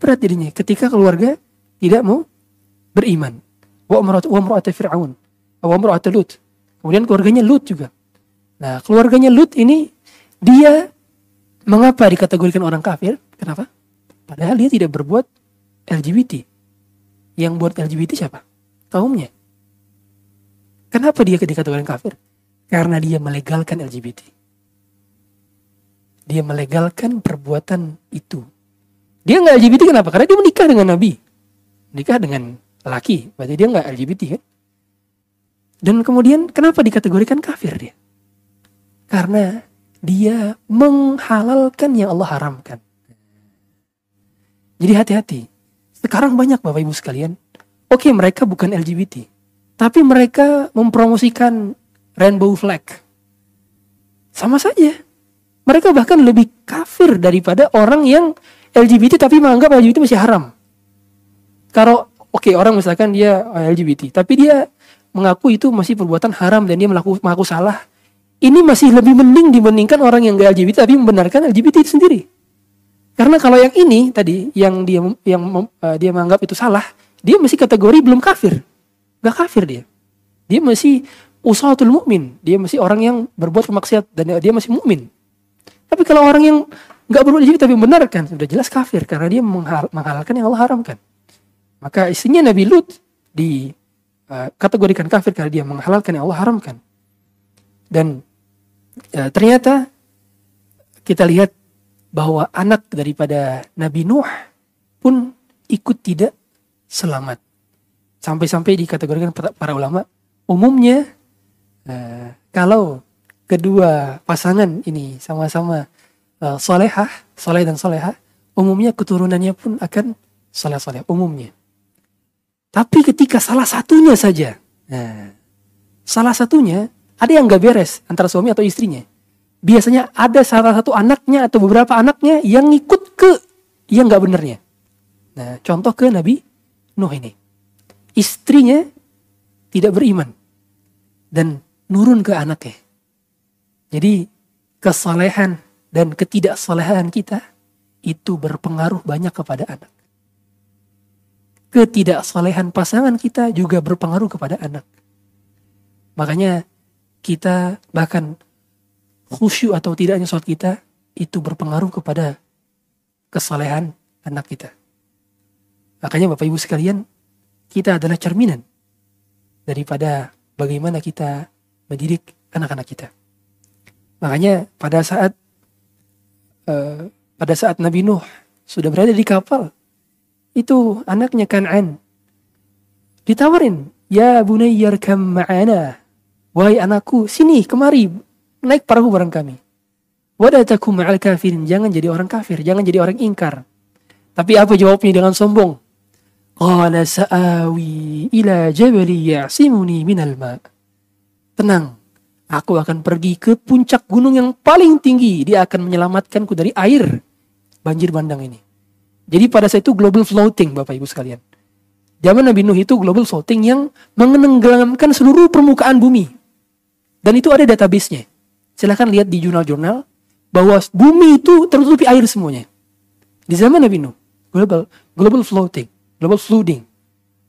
S1: Berat jadinya ketika keluarga tidak mau beriman. Wa umra'at Fir'aun. Wa umra'at Lut. Kemudian keluarganya Lut juga. Nah, keluarganya Lut ini dia mengapa dikategorikan orang kafir? Kenapa? Padahal dia tidak berbuat LGBT. Yang buat LGBT siapa? Kaumnya. Kenapa dia dikategorikan kafir? Karena dia melegalkan LGBT. Dia melegalkan perbuatan itu. Dia nggak LGBT kenapa? Karena dia menikah dengan Nabi. Menikah dengan laki. Berarti dia nggak LGBT kan? Dan kemudian kenapa dikategorikan kafir dia? Karena dia menghalalkan yang Allah haramkan. Jadi hati-hati. Sekarang banyak Bapak Ibu sekalian. Oke mereka bukan LGBT. Tapi mereka mempromosikan rainbow flag. Sama saja. Mereka bahkan lebih kafir daripada orang yang LGBT tapi menganggap LGBT masih haram. Kalau oke okay, orang misalkan dia LGBT tapi dia mengaku itu masih perbuatan haram dan dia melaku, mengaku salah. Ini masih lebih mending dibandingkan orang yang gak LGBT tapi membenarkan LGBT itu sendiri. Karena kalau yang ini tadi yang dia yang uh, dia menganggap itu salah, dia masih kategori belum kafir. Gak kafir dia. Dia masih usahatul mukmin. Dia masih orang yang berbuat kemaksiat dan dia masih mukmin. Tapi kalau orang yang nggak berbuat jadi tapi kan sudah jelas kafir karena dia menghalalkan yang Allah haramkan. Maka istrinya Nabi Lut di uh, kategorikan kafir karena dia menghalalkan yang Allah haramkan. Dan uh, ternyata kita lihat bahwa anak daripada Nabi Nuh pun ikut tidak selamat. Sampai-sampai dikategorikan para ulama umumnya uh, kalau kedua pasangan ini sama-sama uh, solehah, soleh dan solehah, umumnya keturunannya pun akan soleh-soleh umumnya. Tapi ketika salah satunya saja, nah, salah satunya ada yang gak beres antara suami atau istrinya. Biasanya ada salah satu anaknya atau beberapa anaknya yang ngikut ke yang gak benernya. Nah, contoh ke Nabi Nuh ini. Istrinya tidak beriman. Dan nurun ke anaknya. Jadi kesalehan dan ketidaksolehan kita itu berpengaruh banyak kepada anak ketidaksolehan pasangan kita juga berpengaruh kepada anak. Makanya kita bahkan khusyuk atau tidaknya sholat kita itu berpengaruh kepada kesalehan anak kita. Makanya Bapak Ibu sekalian, kita adalah cerminan daripada bagaimana kita mendidik anak-anak kita. Makanya pada saat uh, pada saat Nabi Nuh sudah berada di kapal, itu anaknya Kan'an. Ditawarin, ya bunayyar kam ma'ana. Wahai anakku, sini kemari naik perahu bareng kami. Wadatakum ma'al kafirin, jangan jadi orang kafir, jangan jadi orang ingkar. Tapi apa jawabnya dengan sombong? Qala sa'awi ila jabali ya'simuni minal ma' Tenang, aku akan pergi ke puncak gunung yang paling tinggi. Dia akan menyelamatkanku dari air banjir bandang ini. Jadi pada saat itu global floating Bapak Ibu sekalian. Zaman Nabi Nuh itu global floating yang menenggelamkan seluruh permukaan bumi. Dan itu ada database-nya. Silahkan lihat di jurnal-jurnal bahwa bumi itu tertutupi air semuanya. Di zaman Nabi Nuh, global global floating, global flooding.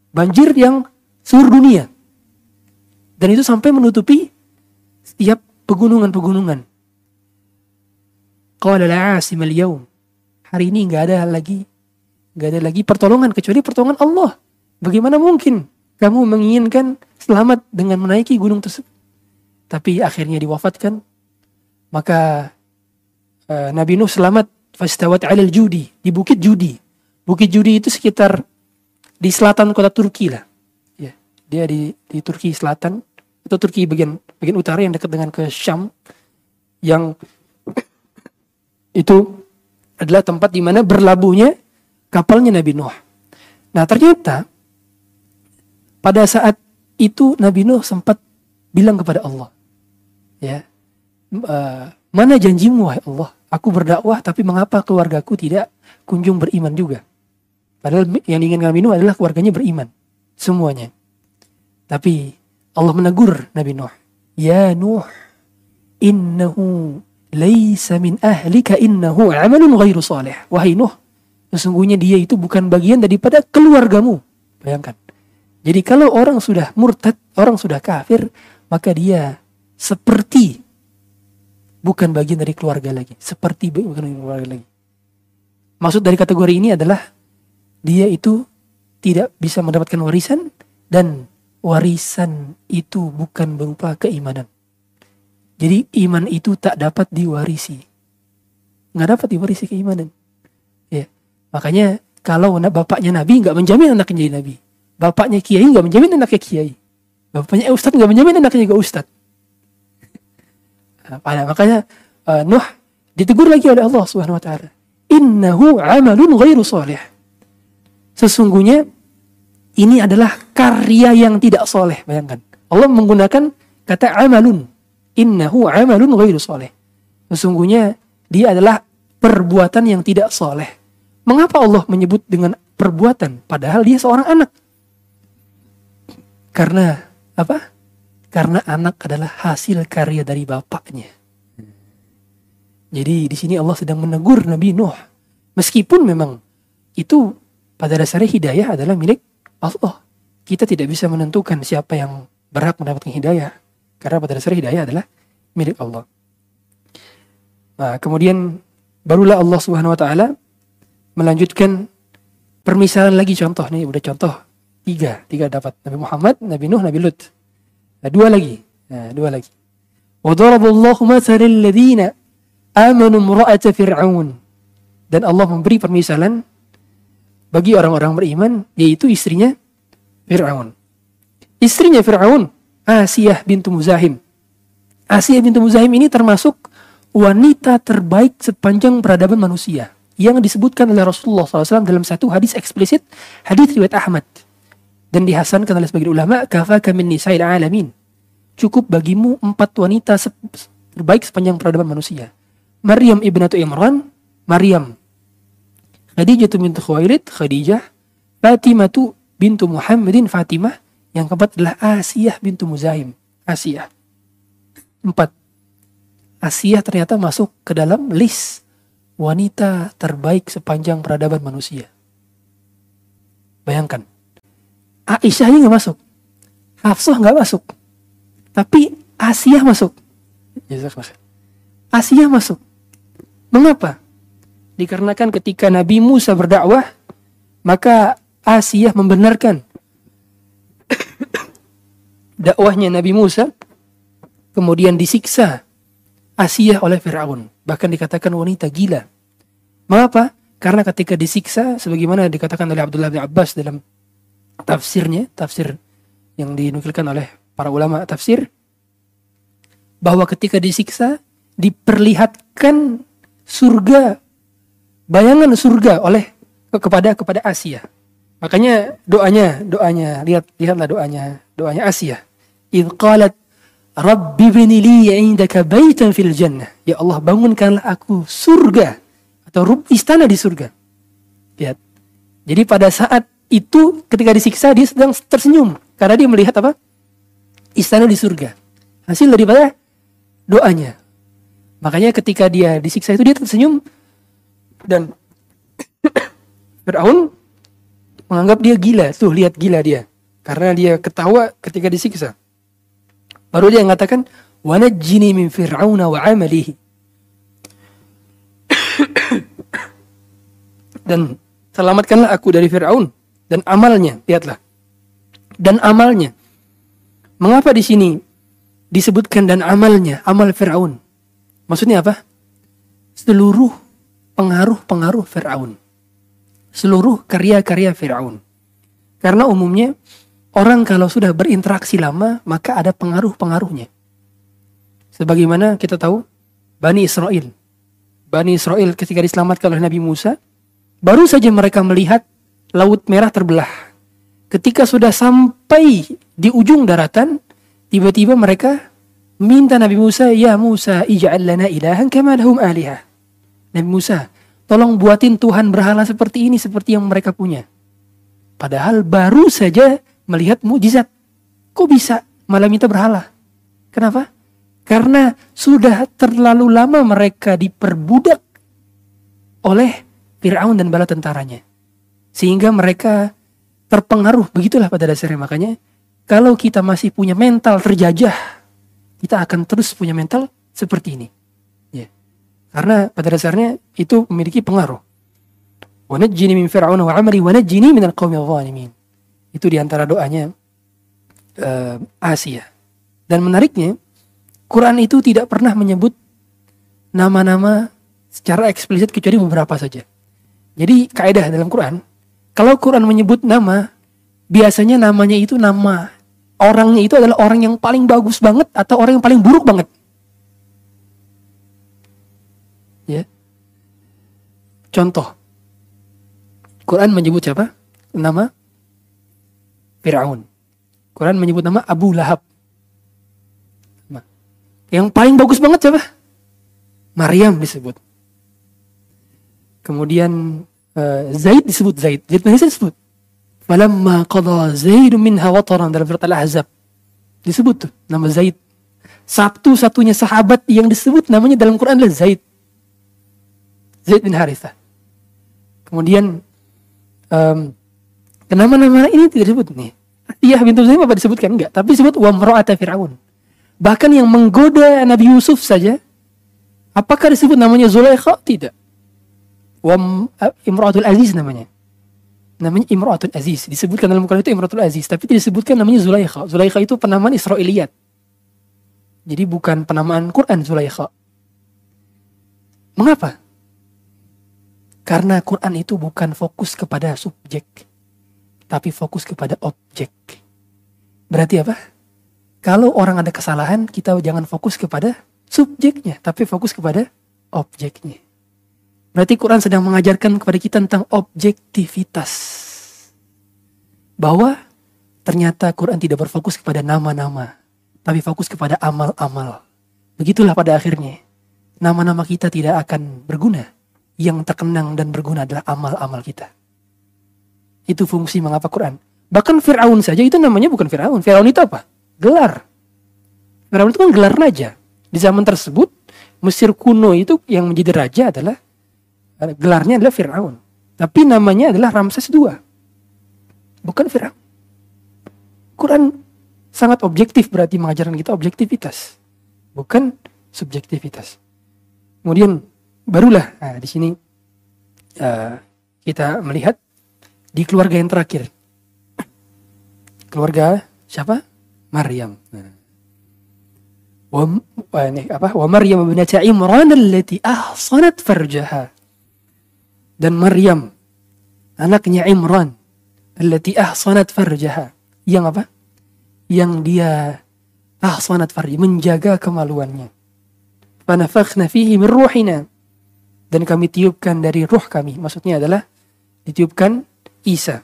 S1: Banjir yang seluruh dunia. Dan itu sampai menutupi setiap pegunungan-pegunungan. Qala la asim al-yawm hari ini nggak ada lagi nggak ada lagi pertolongan kecuali pertolongan Allah. Bagaimana mungkin kamu menginginkan selamat dengan menaiki gunung tersebut? Tapi akhirnya diwafatkan. Maka uh, Nabi Nuh selamat fastawat alal judi di bukit judi. Bukit judi itu sekitar di selatan kota Turki lah. Ya, dia di di Turki selatan atau Turki bagian bagian utara yang dekat dengan ke Syam yang itu adalah tempat di mana berlabuhnya kapalnya Nabi Nuh. Nah ternyata pada saat itu Nabi Nuh sempat bilang kepada Allah, ya uh, mana janjimu wahai Allah? Aku berdakwah tapi mengapa keluargaku tidak kunjung beriman juga? Padahal yang ingin Nabi Nuh adalah keluarganya beriman semuanya. Tapi Allah menegur Nabi Nuh, ya Nuh, innahu laisa min ahlika innahu amalun ghairu salih. Wahai Nuh, sesungguhnya dia itu bukan bagian daripada keluargamu. Bayangkan. Jadi kalau orang sudah murtad, orang sudah kafir, maka dia seperti bukan bagian dari keluarga lagi. Seperti bukan dari keluarga lagi. Maksud dari kategori ini adalah dia itu tidak bisa mendapatkan warisan dan warisan itu bukan berupa keimanan. Jadi iman itu tak dapat diwarisi. Nggak dapat diwarisi keimanan. Ya. Makanya kalau bapaknya Nabi nggak menjamin anaknya jadi Nabi. Bapaknya Kiai nggak menjamin anaknya Kiai. Bapaknya Ustadz nggak menjamin anaknya juga Ustadz. *laughs* Nah, makanya uh, Nuh ditegur lagi oleh Allah Subhanahu wa taala. Innahu amalun ghairu salih. Sesungguhnya ini adalah karya yang tidak soleh. Bayangkan. Allah menggunakan kata amalun. Innahu amalun ghairu soleh. Sesungguhnya dia adalah perbuatan yang tidak soleh. Mengapa Allah menyebut dengan perbuatan padahal dia seorang anak? Karena apa? Karena anak adalah hasil karya dari bapaknya. Jadi di sini Allah sedang menegur Nabi Nuh. Meskipun memang itu pada dasarnya hidayah adalah milik Allah. Kita tidak bisa menentukan siapa yang berhak mendapatkan hidayah. Karena pada dasarnya hidayah adalah milik Allah. Nah, kemudian barulah Allah Subhanahu wa taala melanjutkan permisalan lagi contoh nih udah contoh tiga tiga dapat Nabi Muhammad Nabi Nuh Nabi Lut nah, dua lagi nah, dua lagi Wadaraballahu mathalal ladina amanu fir'aun dan Allah memberi permisalan bagi orang-orang beriman yaitu istrinya Fir'aun. Istrinya Fir'aun Asiyah bintu Muzahim. Asiyah bintu Muzahim ini termasuk wanita terbaik sepanjang peradaban manusia yang disebutkan oleh Rasulullah SAW dalam satu hadis eksplisit hadis riwayat Ahmad. Dan dihasankan oleh sebagian ulama kafaka min nisa'il alamin. Cukup bagimu empat wanita terbaik sepanjang peradaban manusia. Maryam ibnatu Imran Maryam Khadijah bintu Khuwailid Khadijah Fatimah bintu Muhammadin Fatimah yang keempat adalah Asiyah bintu Muzahim Asiyah empat Asia ternyata masuk ke dalam list wanita terbaik sepanjang peradaban manusia. Bayangkan, Aisyah ini nggak masuk, Hafsah nggak masuk, tapi Asia masuk. Asia masuk. Mengapa? Dikarenakan ketika Nabi Musa berdakwah, maka Asia membenarkan *coughs* dakwahnya Nabi Musa, kemudian disiksa Asia oleh Firaun. Bahkan dikatakan wanita gila. Mengapa? Karena ketika disiksa, sebagaimana dikatakan oleh Abdullah bin Abbas dalam tafsirnya, tafsir yang dinukilkan oleh para ulama tafsir, bahwa ketika disiksa, diperlihatkan surga, bayangan surga oleh kepada kepada Asia. Makanya doanya, doanya, lihat lihatlah doanya, doanya Asia. Idh qalat Rabbi bini li indaka baitan fil jannah. Ya Allah bangunkanlah aku surga atau istana di surga. Lihat. Jadi pada saat itu ketika disiksa dia sedang tersenyum karena dia melihat apa? Istana di surga. Hasil daripada doanya. Makanya ketika dia disiksa itu dia tersenyum dan *coughs* Fir'aun menganggap dia gila. Tuh lihat gila dia. Karena dia ketawa ketika disiksa. Baru dia mengatakan, "Wanajjini min Fir'auna wa 'amalihi." *coughs* dan selamatkanlah aku dari Fir'aun dan amalnya. Lihatlah. Dan amalnya. Mengapa di sini disebutkan dan amalnya, amal Fir'aun? Maksudnya apa? Seluruh pengaruh-pengaruh Fir'aun. Seluruh karya-karya Fir'aun. Karena umumnya Orang kalau sudah berinteraksi lama, maka ada pengaruh-pengaruhnya. Sebagaimana kita tahu, Bani Israel. Bani Israel ketika diselamatkan oleh Nabi Musa, baru saja mereka melihat Laut Merah terbelah. Ketika sudah sampai di ujung daratan, tiba-tiba mereka minta Nabi Musa, Ya Musa, ija'al lana ilahan kama lahum alihah. Nabi Musa, tolong buatin Tuhan berhala seperti ini, seperti yang mereka punya. Padahal baru saja melihat mujizat. Kok bisa malam itu berhala? Kenapa? Karena sudah terlalu lama mereka diperbudak oleh Fir'aun dan bala tentaranya. Sehingga mereka terpengaruh. Begitulah pada dasarnya. Makanya kalau kita masih punya mental terjajah, kita akan terus punya mental seperti ini. Karena pada dasarnya itu memiliki pengaruh. Wanajjini min fir'aun wa amri wanajjini min al-qawmi al-zalimin. Itu di antara doanya uh, Asia. Dan menariknya, Quran itu tidak pernah menyebut nama-nama secara eksplisit kecuali beberapa saja. Jadi kaidah dalam Quran, kalau Quran menyebut nama, biasanya namanya itu nama orangnya itu adalah orang yang paling bagus banget atau orang yang paling buruk banget. Ya. Contoh. Quran menyebut siapa? Nama Firaun. Quran menyebut nama Abu Lahab. Yang paling bagus banget siapa? Maryam disebut. Kemudian uh, Zaid disebut Zaid. Zaid bin disebut. Falamma qadha Zaid minha wataran dalam surat Al-Ahzab. Disebut tuh nama Zaid. Satu-satunya sahabat yang disebut namanya dalam Quran adalah Zaid. Zaid bin Harithah. Kemudian um, nama-nama ini tidak disebut nih. Iya bintu Zaid apa disebutkan enggak, tapi disebut wa mar'ata Firaun. Bahkan yang menggoda Nabi Yusuf saja apakah disebut namanya Zulaikha? Tidak. Wa Imratul Aziz namanya. Namanya Imratul Aziz. Disebutkan dalam Quran itu Imratul Aziz, tapi tidak disebutkan namanya Zulaikha. Zulaikha itu penamaan Israiliyat. Jadi bukan penamaan Quran Zulaikha. Mengapa? Karena Quran itu bukan fokus kepada subjek, tapi fokus kepada objek. Berarti apa? Kalau orang ada kesalahan, kita jangan fokus kepada subjeknya, tapi fokus kepada objeknya. Berarti Quran sedang mengajarkan kepada kita tentang objektivitas. Bahwa ternyata Quran tidak berfokus kepada nama-nama, tapi fokus kepada amal-amal. Begitulah pada akhirnya. Nama-nama kita tidak akan berguna yang terkenang dan berguna adalah amal-amal kita. Itu fungsi mengapa Quran. Bahkan Fir'aun saja itu namanya bukan Fir'aun. Fir'aun itu apa? Gelar. Fir'aun itu kan gelar raja. Di zaman tersebut, Mesir kuno itu yang menjadi raja adalah, gelarnya adalah Fir'aun. Tapi namanya adalah Ramses II. Bukan Fir'aun. Quran sangat objektif berarti mengajarkan kita objektivitas. Bukan subjektivitas. Kemudian barulah nah, di sini uh, kita melihat di keluarga yang terakhir. Keluarga siapa? Maryam. Nah. Wa, ini apa? Wa Maryam binati Imran allati ahsanat farjaha. Dan Maryam anaknya Imran allati ahsanat farjaha. Yang apa? Yang dia ahsanat farjaha menjaga kemaluannya. Fanafakhna fihi min ruhina dan kami tiupkan dari ruh kami. Maksudnya adalah ditiupkan Isa.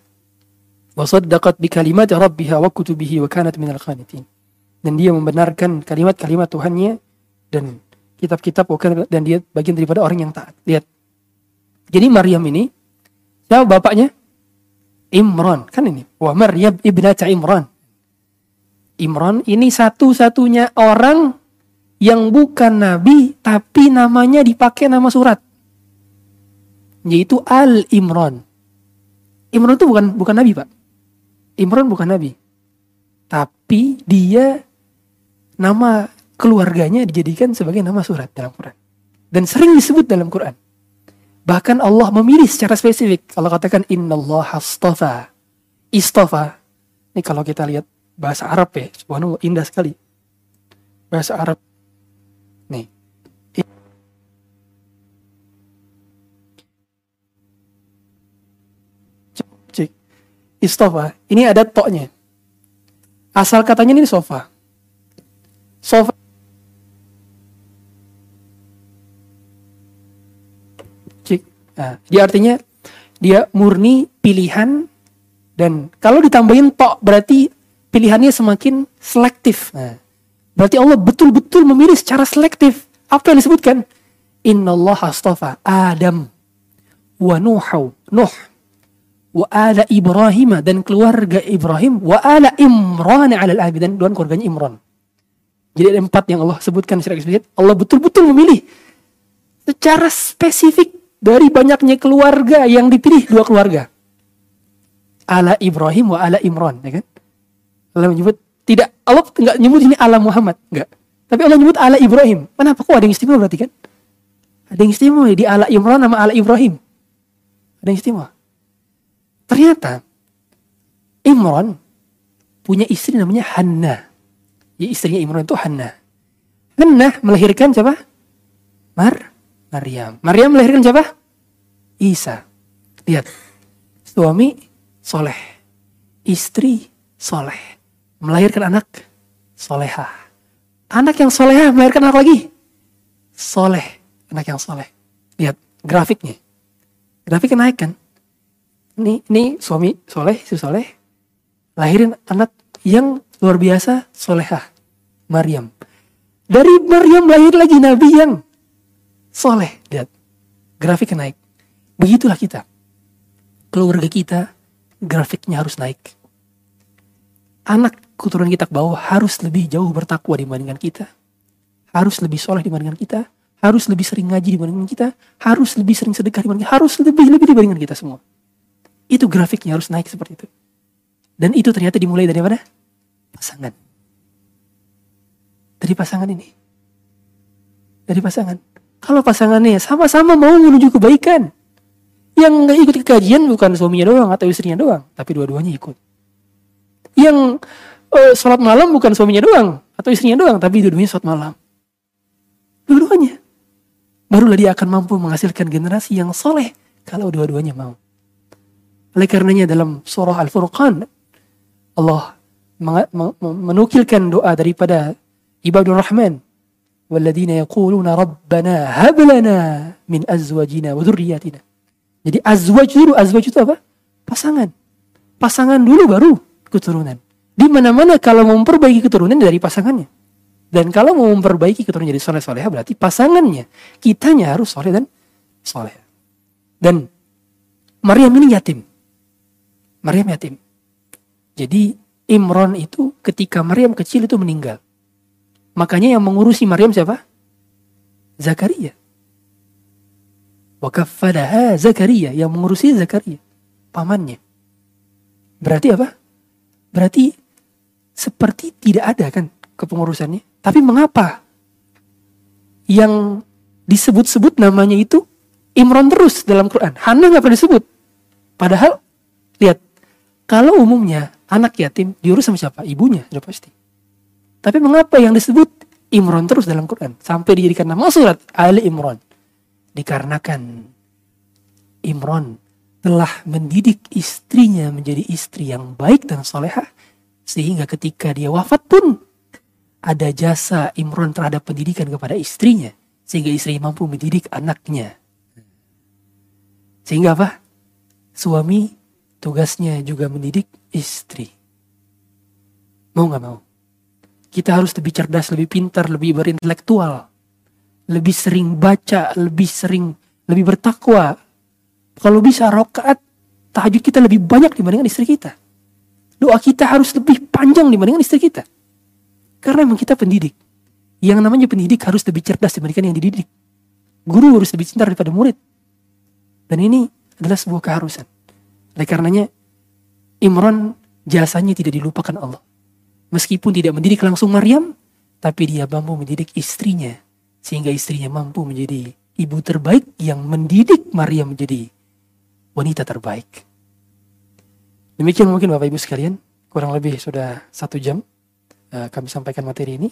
S1: Wasaddaqat bi kalimat rabbiha wa kutubihi wa kanat minal qanitin. Dan dia membenarkan kalimat-kalimat Tuhannya dan kitab-kitab dan dia bagian daripada orang yang taat. Lihat. Jadi Maryam ini siapa bapaknya? Imran. Kan ini. Wa Maryam ibnata Imran. Imran ini satu-satunya orang yang bukan nabi tapi namanya dipakai nama surat yaitu Al Imran. Imran itu bukan bukan nabi, Pak. Imran bukan nabi. Tapi dia nama keluarganya dijadikan sebagai nama surat dalam Quran. Dan sering disebut dalam Quran. Bahkan Allah memilih secara spesifik. Allah katakan Allah astafa. Istafa. Ini kalau kita lihat bahasa Arab ya. Subhanallah indah sekali. Bahasa Arab. Nih. Istofa. Ini ada toknya. Asal katanya ini sofa. Sofa. Cik. Nah, dia artinya dia murni pilihan dan kalau ditambahin tok berarti pilihannya semakin selektif. Nah, berarti Allah betul-betul memilih secara selektif. Apa yang disebutkan? Inna Allah astafa Adam wa Nuh. Nuh wa ala Ibrahim dan keluarga Ibrahim wa ala Imran ala al dan dan keluarganya Imran. Jadi ada empat yang Allah sebutkan secara eksplisit. Allah betul-betul memilih secara spesifik dari banyaknya keluarga yang dipilih dua keluarga. Ala Ibrahim wa ala Imran, ya kan? Allah menyebut tidak Allah nggak nyebut ini ala Muhammad, enggak. Tapi Allah nyebut ala Ibrahim. Kenapa? Kok ada yang istimewa berarti kan? Ada yang istimewa di ala Imran sama ala Ibrahim. Ada yang istimewa. Ternyata Imran punya istri namanya Hanna. Ya istrinya Imran itu Hanna. Hannah melahirkan siapa? Mar Maryam. Maryam melahirkan siapa? Isa. Lihat. Suami soleh. Istri soleh. Melahirkan anak solehah. Anak yang solehah melahirkan anak lagi. Soleh. Anak yang soleh. Lihat grafiknya. Grafiknya naik kan? Ini, ini suami soleh, istri soleh. Lahirin anak yang luar biasa solehah. Maryam. Dari Maryam lahir lagi Nabi yang soleh. Lihat, grafiknya naik. Begitulah kita. Keluarga kita, grafiknya harus naik. Anak keturunan kita ke bawah harus lebih jauh bertakwa dibandingkan kita. Harus lebih soleh dibandingkan kita. Harus lebih sering ngaji dibandingkan kita. Harus lebih sering sedekah dibandingkan kita. Harus lebih-lebih dibandingkan kita semua. Itu grafiknya harus naik seperti itu. Dan itu ternyata dimulai dari mana? Pasangan dari pasangan ini. Dari pasangan. Kalau pasangannya sama-sama mau menuju kebaikan. Yang nggak ikut kajian bukan suaminya doang atau istrinya doang, tapi dua-duanya ikut. Yang uh, sholat malam bukan suaminya doang atau istrinya doang, tapi dua-duanya sholat malam. Dua-duanya. Barulah dia akan mampu menghasilkan generasi yang soleh kalau dua-duanya mau. Oleh karenanya dalam surah Al-Furqan, Allah menukilkan doa daripada ibadur rahman walladzina yaquluna rabbana hab lana min azwajina wa jadi azwaj dulu azwaj itu apa? Pasangan. Pasangan dulu baru keturunan. Di mana-mana kalau mau memperbaiki keturunan dari pasangannya. Dan kalau mau memperbaiki keturunan jadi soleh soleh berarti pasangannya kitanya harus soleh dan soleh. Dan Maryam ini yatim Maryam yatim jadi Imron itu ketika Maryam kecil itu meninggal Makanya yang mengurusi Maryam siapa? Zakaria. Wakafadaha Zakaria. Yang mengurusi Zakaria. Pamannya. Berarti apa? Berarti seperti tidak ada kan kepengurusannya. Tapi mengapa yang disebut-sebut namanya itu Imron terus dalam Quran. Hana nggak pernah disebut. Padahal lihat kalau umumnya anak yatim diurus sama siapa? Ibunya sudah pasti. Tapi mengapa yang disebut Imron terus dalam Quran? Sampai dijadikan nama surat Ali Imron. Dikarenakan Imron telah mendidik istrinya menjadi istri yang baik dan soleha. Sehingga ketika dia wafat pun ada jasa Imron terhadap pendidikan kepada istrinya. Sehingga istri mampu mendidik anaknya. Sehingga apa? Suami tugasnya juga mendidik istri. Mau gak mau? Kita harus lebih cerdas, lebih pintar, lebih berintelektual. Lebih sering baca, lebih sering, lebih bertakwa. Kalau bisa rokaat, tahajud kita lebih banyak dibandingkan istri kita. Doa kita harus lebih panjang dibandingkan istri kita. Karena memang kita pendidik. Yang namanya pendidik harus lebih cerdas dibandingkan yang dididik. Guru harus lebih cinta daripada murid. Dan ini adalah sebuah keharusan. Oleh karenanya, Imran jasanya tidak dilupakan Allah. Meskipun tidak mendidik langsung Maryam, tapi dia mampu mendidik istrinya. Sehingga istrinya mampu menjadi ibu terbaik yang mendidik Maryam menjadi wanita terbaik. Demikian mungkin Bapak Ibu sekalian, kurang lebih sudah satu jam uh, kami sampaikan materi ini.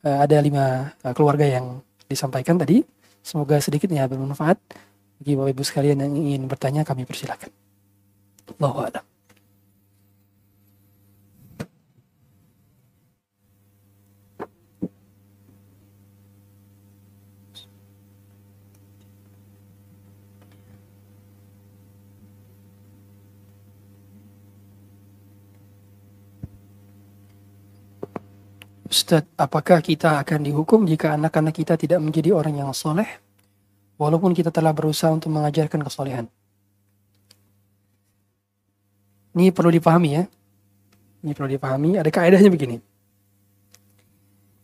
S1: Uh, ada lima uh, keluarga yang disampaikan tadi. Semoga sedikitnya bermanfaat. Bagi Bapak Ibu sekalian yang ingin bertanya kami persilakan. Allahu a'lam. Ustadz, apakah kita akan dihukum jika anak-anak kita tidak menjadi orang yang soleh, walaupun kita telah berusaha untuk mengajarkan kesolehan? Ini perlu dipahami ya. Ini perlu dipahami, ada kaedahnya begini.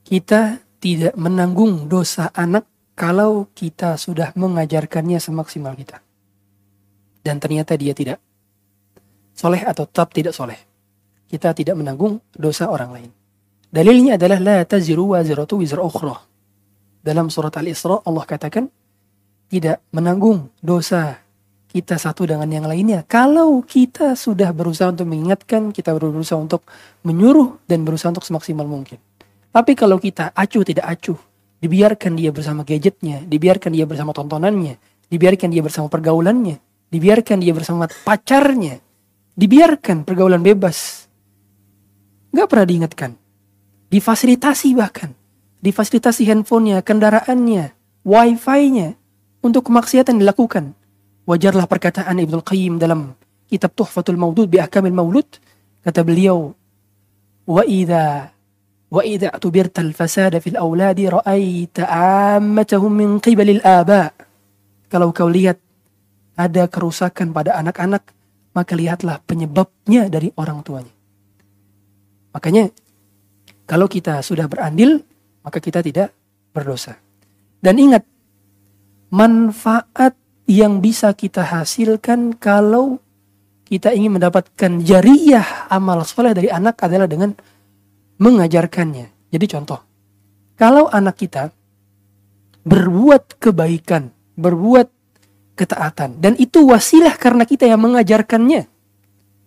S1: Kita tidak menanggung dosa anak kalau kita sudah mengajarkannya semaksimal kita. Dan ternyata dia tidak soleh atau tetap tidak soleh. Kita tidak menanggung dosa orang lain. Dalilnya adalah la taziru waziratu wizra ukhra. Dalam surat Al-Isra Allah katakan tidak menanggung dosa kita satu dengan yang lainnya. Kalau kita sudah berusaha untuk mengingatkan, kita berusaha untuk menyuruh dan berusaha untuk semaksimal mungkin. Tapi kalau kita acuh tidak acuh, dibiarkan dia bersama gadgetnya, dibiarkan dia bersama tontonannya, dibiarkan dia bersama pergaulannya, dibiarkan dia bersama pacarnya, dibiarkan pergaulan bebas. Gak pernah diingatkan. Difasilitasi bahkan. Difasilitasi handphonenya, kendaraannya, wifi-nya untuk kemaksiatan dilakukan. Wajarlah perkataan Ibnu Qayyim dalam kitab Tuhfatul Maudud bi Ahkamil Maulud. Kata beliau, wa idza wa idza atubirta al-fasada fil auladi ra'aita ammatahum min qibalil aba. Kalau kau lihat ada kerusakan pada anak-anak, maka lihatlah penyebabnya dari orang tuanya. Makanya kalau kita sudah berandil, maka kita tidak berdosa. Dan ingat, manfaat yang bisa kita hasilkan kalau kita ingin mendapatkan jariah amal soleh dari anak adalah dengan mengajarkannya. Jadi contoh, kalau anak kita berbuat kebaikan, berbuat ketaatan, dan itu wasilah karena kita yang mengajarkannya,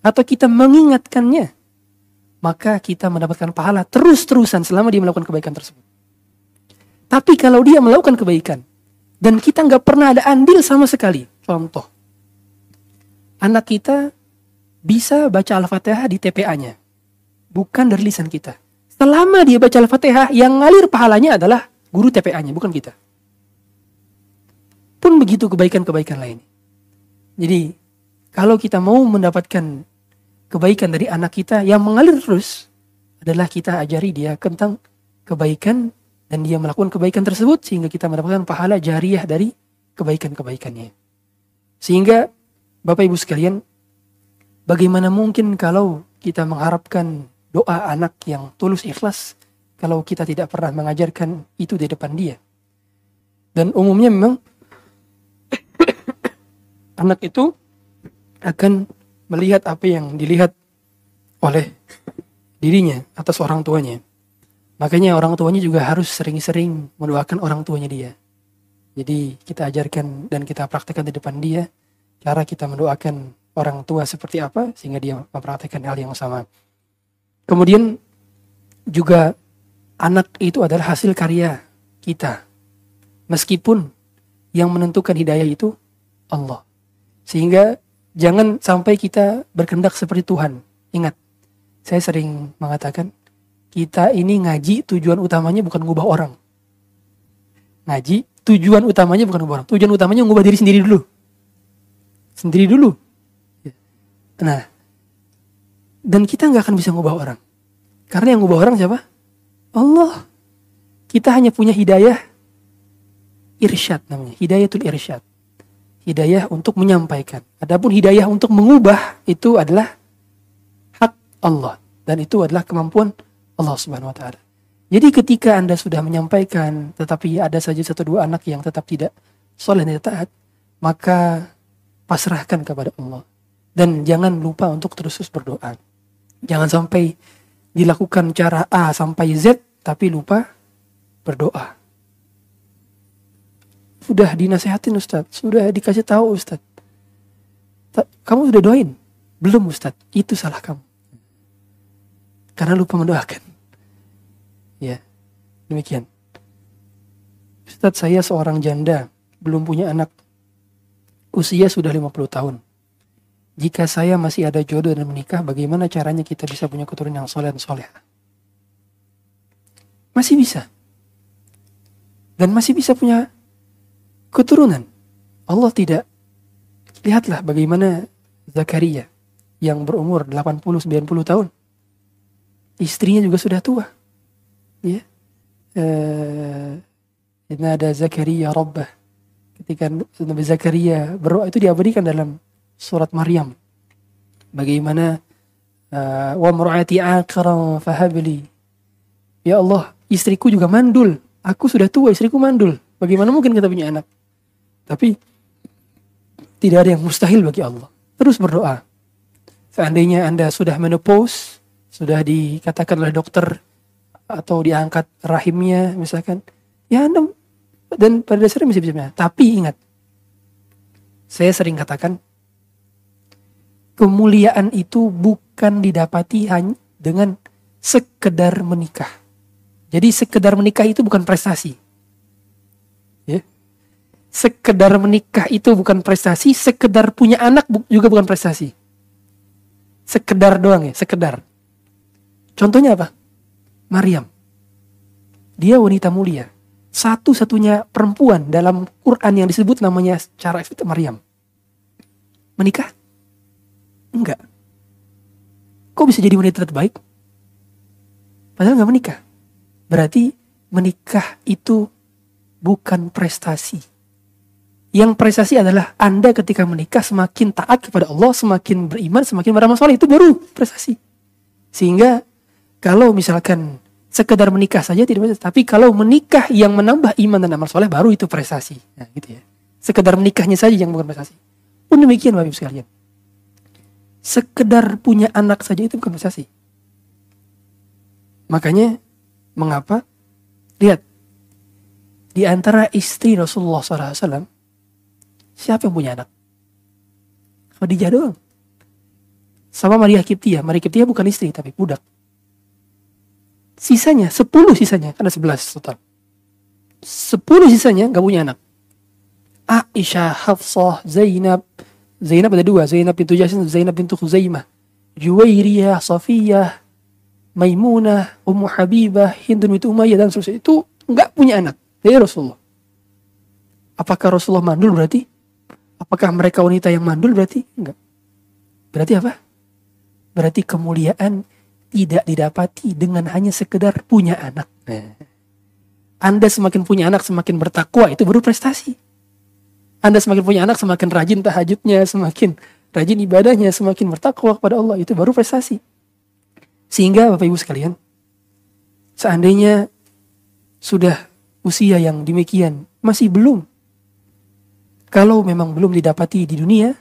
S1: atau kita mengingatkannya, maka kita mendapatkan pahala terus-terusan selama dia melakukan kebaikan tersebut. Tapi kalau dia melakukan kebaikan, dan kita nggak pernah ada andil sama sekali, contoh, anak kita bisa baca Al-Fatihah di TPA-nya, bukan dari lisan kita. Selama dia baca Al-Fatihah, yang ngalir pahalanya adalah guru TPA-nya, bukan kita. Pun begitu kebaikan-kebaikan lain. Jadi, kalau kita mau mendapatkan kebaikan dari anak kita yang mengalir terus, adalah kita ajari dia tentang kebaikan dan dia melakukan kebaikan tersebut sehingga kita mendapatkan pahala jariah dari kebaikan-kebaikannya. Sehingga Bapak Ibu sekalian, bagaimana mungkin kalau kita mengharapkan doa anak yang tulus ikhlas kalau kita tidak pernah mengajarkan itu di depan dia. Dan umumnya memang *coughs* anak itu akan melihat apa yang dilihat oleh dirinya atas orang tuanya. Makanya orang tuanya juga harus sering-sering mendoakan orang tuanya dia. Jadi kita ajarkan dan kita praktekkan di depan dia cara kita mendoakan orang tua seperti apa sehingga dia mempraktekkan hal yang sama. Kemudian juga anak itu adalah hasil karya kita. Meskipun yang menentukan hidayah itu Allah. Sehingga jangan sampai kita berkendak seperti Tuhan. Ingat, saya sering mengatakan, kita ini ngaji tujuan utamanya bukan ngubah orang. Ngaji tujuan utamanya bukan ngubah orang. Tujuan utamanya ngubah diri sendiri dulu. Sendiri dulu. Nah, dan kita nggak akan bisa ngubah orang. Karena yang ngubah orang siapa? Allah. Kita hanya punya hidayah irsyad namanya. Hidayatul irsyad hidayah untuk menyampaikan. Adapun hidayah untuk mengubah itu adalah hak Allah dan itu adalah kemampuan Allah Subhanahu wa taala. Jadi ketika Anda sudah menyampaikan tetapi ada saja satu dua anak yang tetap tidak soleh dan taat, maka pasrahkan kepada Allah. Dan jangan lupa untuk terus-terus berdoa. Jangan sampai dilakukan cara A sampai Z tapi lupa berdoa. Sudah dinasehatin Ustaz, sudah dikasih tahu Ustaz. Kamu sudah doain? Belum Ustaz, itu salah kamu. Karena lupa mendoakan. Demikian. Ustaz saya seorang janda, belum punya anak. Usia sudah 50 tahun. Jika saya masih ada jodoh dan menikah, bagaimana caranya kita bisa punya keturunan yang soleh dan soleh? Masih bisa. Dan masih bisa punya keturunan. Allah tidak. Lihatlah bagaimana Zakaria yang berumur 80-90 tahun. Istrinya juga sudah tua. Ya. Uh, ada Zakaria Rabbah. Ketika Nabi Zakaria berdoa itu diabadikan dalam surat Maryam. Bagaimana uh, wa mur'ati aqran fahabli. Ya Allah, istriku juga mandul. Aku sudah tua, istriku mandul. Bagaimana mungkin kita punya anak? Tapi tidak ada yang mustahil bagi Allah. Terus berdoa. Seandainya Anda sudah menopause, sudah dikatakan oleh dokter atau diangkat rahimnya misalkan, ya Anda dan pada dasarnya bisa bisa. Tapi ingat, saya sering katakan kemuliaan itu bukan didapati hanya dengan sekedar menikah. Jadi sekedar menikah itu bukan prestasi. Ya. Sekedar menikah itu bukan prestasi, sekedar punya anak juga bukan prestasi. Sekedar doang ya, sekedar. Contohnya apa? Maryam. Dia wanita mulia. Satu-satunya perempuan dalam Quran yang disebut namanya secara itu Maryam. Menikah? Enggak. Kok bisa jadi wanita terbaik? Padahal nggak menikah. Berarti menikah itu bukan prestasi. Yang prestasi adalah Anda ketika menikah semakin taat kepada Allah, semakin beriman, semakin beramal soleh. Itu baru prestasi. Sehingga kalau misalkan sekedar menikah saja tidak bisa. Tapi kalau menikah yang menambah iman dan amal soleh baru itu prestasi. Nah, gitu ya. Sekedar menikahnya saja yang bukan prestasi. Pun demikian Bapak Ibu sekalian. Sekedar punya anak saja itu bukan prestasi. Makanya Mengapa? Lihat. Di antara istri Rasulullah SAW, siapa yang punya anak? Khadijah doang. Sama Maria Kiptia. Maria Kiptia bukan istri, tapi budak. Sisanya, sepuluh sisanya, ada sebelas total. Sepuluh sisanya gak punya anak. Aisyah, Hafsah, Zainab. Zainab ada dua. Zainab pintu Jasin, Zainab pintu Khuzaimah. Juwairiyah, Safiyah, Maimunah, Ummu Habibah, Hindun binti Umayyah dan seterusnya itu nggak punya anak dari Rasulullah. Apakah Rasulullah mandul berarti? Apakah mereka wanita yang mandul berarti? Enggak. Berarti apa? Berarti kemuliaan tidak didapati dengan hanya sekedar punya anak. Anda semakin punya anak semakin bertakwa itu baru prestasi. Anda semakin punya anak semakin rajin tahajudnya, semakin rajin ibadahnya, semakin bertakwa kepada Allah itu baru prestasi. Sehingga Bapak Ibu sekalian, seandainya sudah usia yang demikian, masih belum. Kalau memang belum didapati di dunia,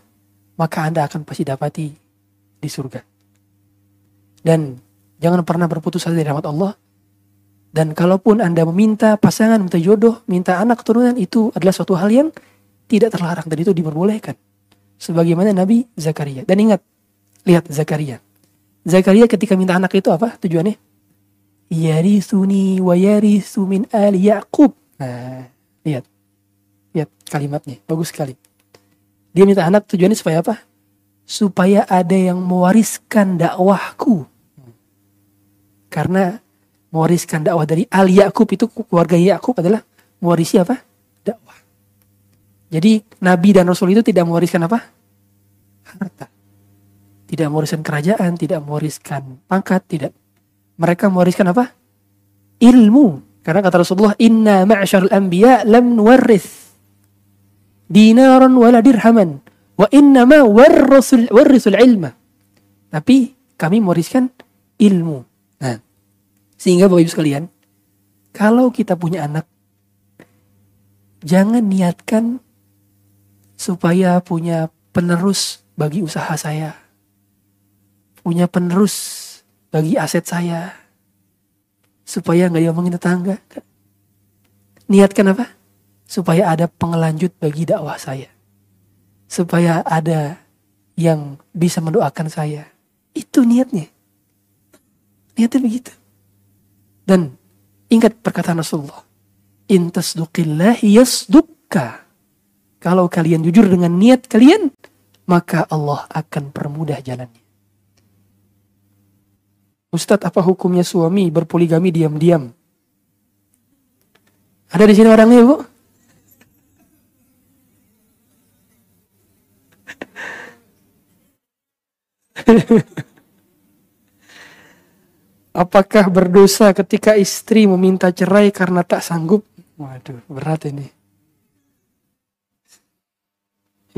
S1: maka Anda akan pasti dapati di surga. Dan jangan pernah berputus asa dari rahmat Allah. Dan kalaupun Anda meminta pasangan, minta jodoh, minta anak keturunan, itu adalah suatu hal yang tidak terlarang dan itu diperbolehkan. Sebagaimana Nabi Zakaria. Dan ingat, lihat Zakaria. Zakaria ketika minta anak itu apa tujuannya? Yarisuni wa yarisu min ali Yaqub. Nah, lihat. Lihat kalimatnya, bagus sekali. Dia minta anak tujuannya supaya apa? Supaya ada yang mewariskan dakwahku. Karena mewariskan dakwah dari Ali Yakub itu keluarga Yakub adalah mewarisi apa? Dakwah. Jadi Nabi dan Rasul itu tidak mewariskan apa? Harta. Tidak mewariskan kerajaan, tidak mewariskan pangkat, tidak. Mereka mewariskan apa? Ilmu. Karena kata Rasulullah, Inna ma'asyarul anbiya lam nuwarris dinaran wala dirhaman. Wa innama warrasul, warrisul ilma. Tapi kami mewariskan ilmu. Nah, sehingga Bapak Ibu sekalian, kalau kita punya anak, jangan niatkan supaya punya penerus bagi usaha saya punya penerus bagi aset saya. Supaya nggak diomongin tetangga. Niatkan apa? Supaya ada pengelanjut bagi dakwah saya. Supaya ada yang bisa mendoakan saya. Itu niatnya. Niatnya begitu. Dan ingat perkataan Rasulullah. Intasduqillahi yasdukka. Kalau kalian jujur dengan niat kalian, maka Allah akan permudah jalannya. Ustadz apa hukumnya suami berpoligami diam-diam? Ada di sini orangnya bu? *laughs* Apakah berdosa ketika istri meminta cerai karena tak sanggup? Waduh, berat ini.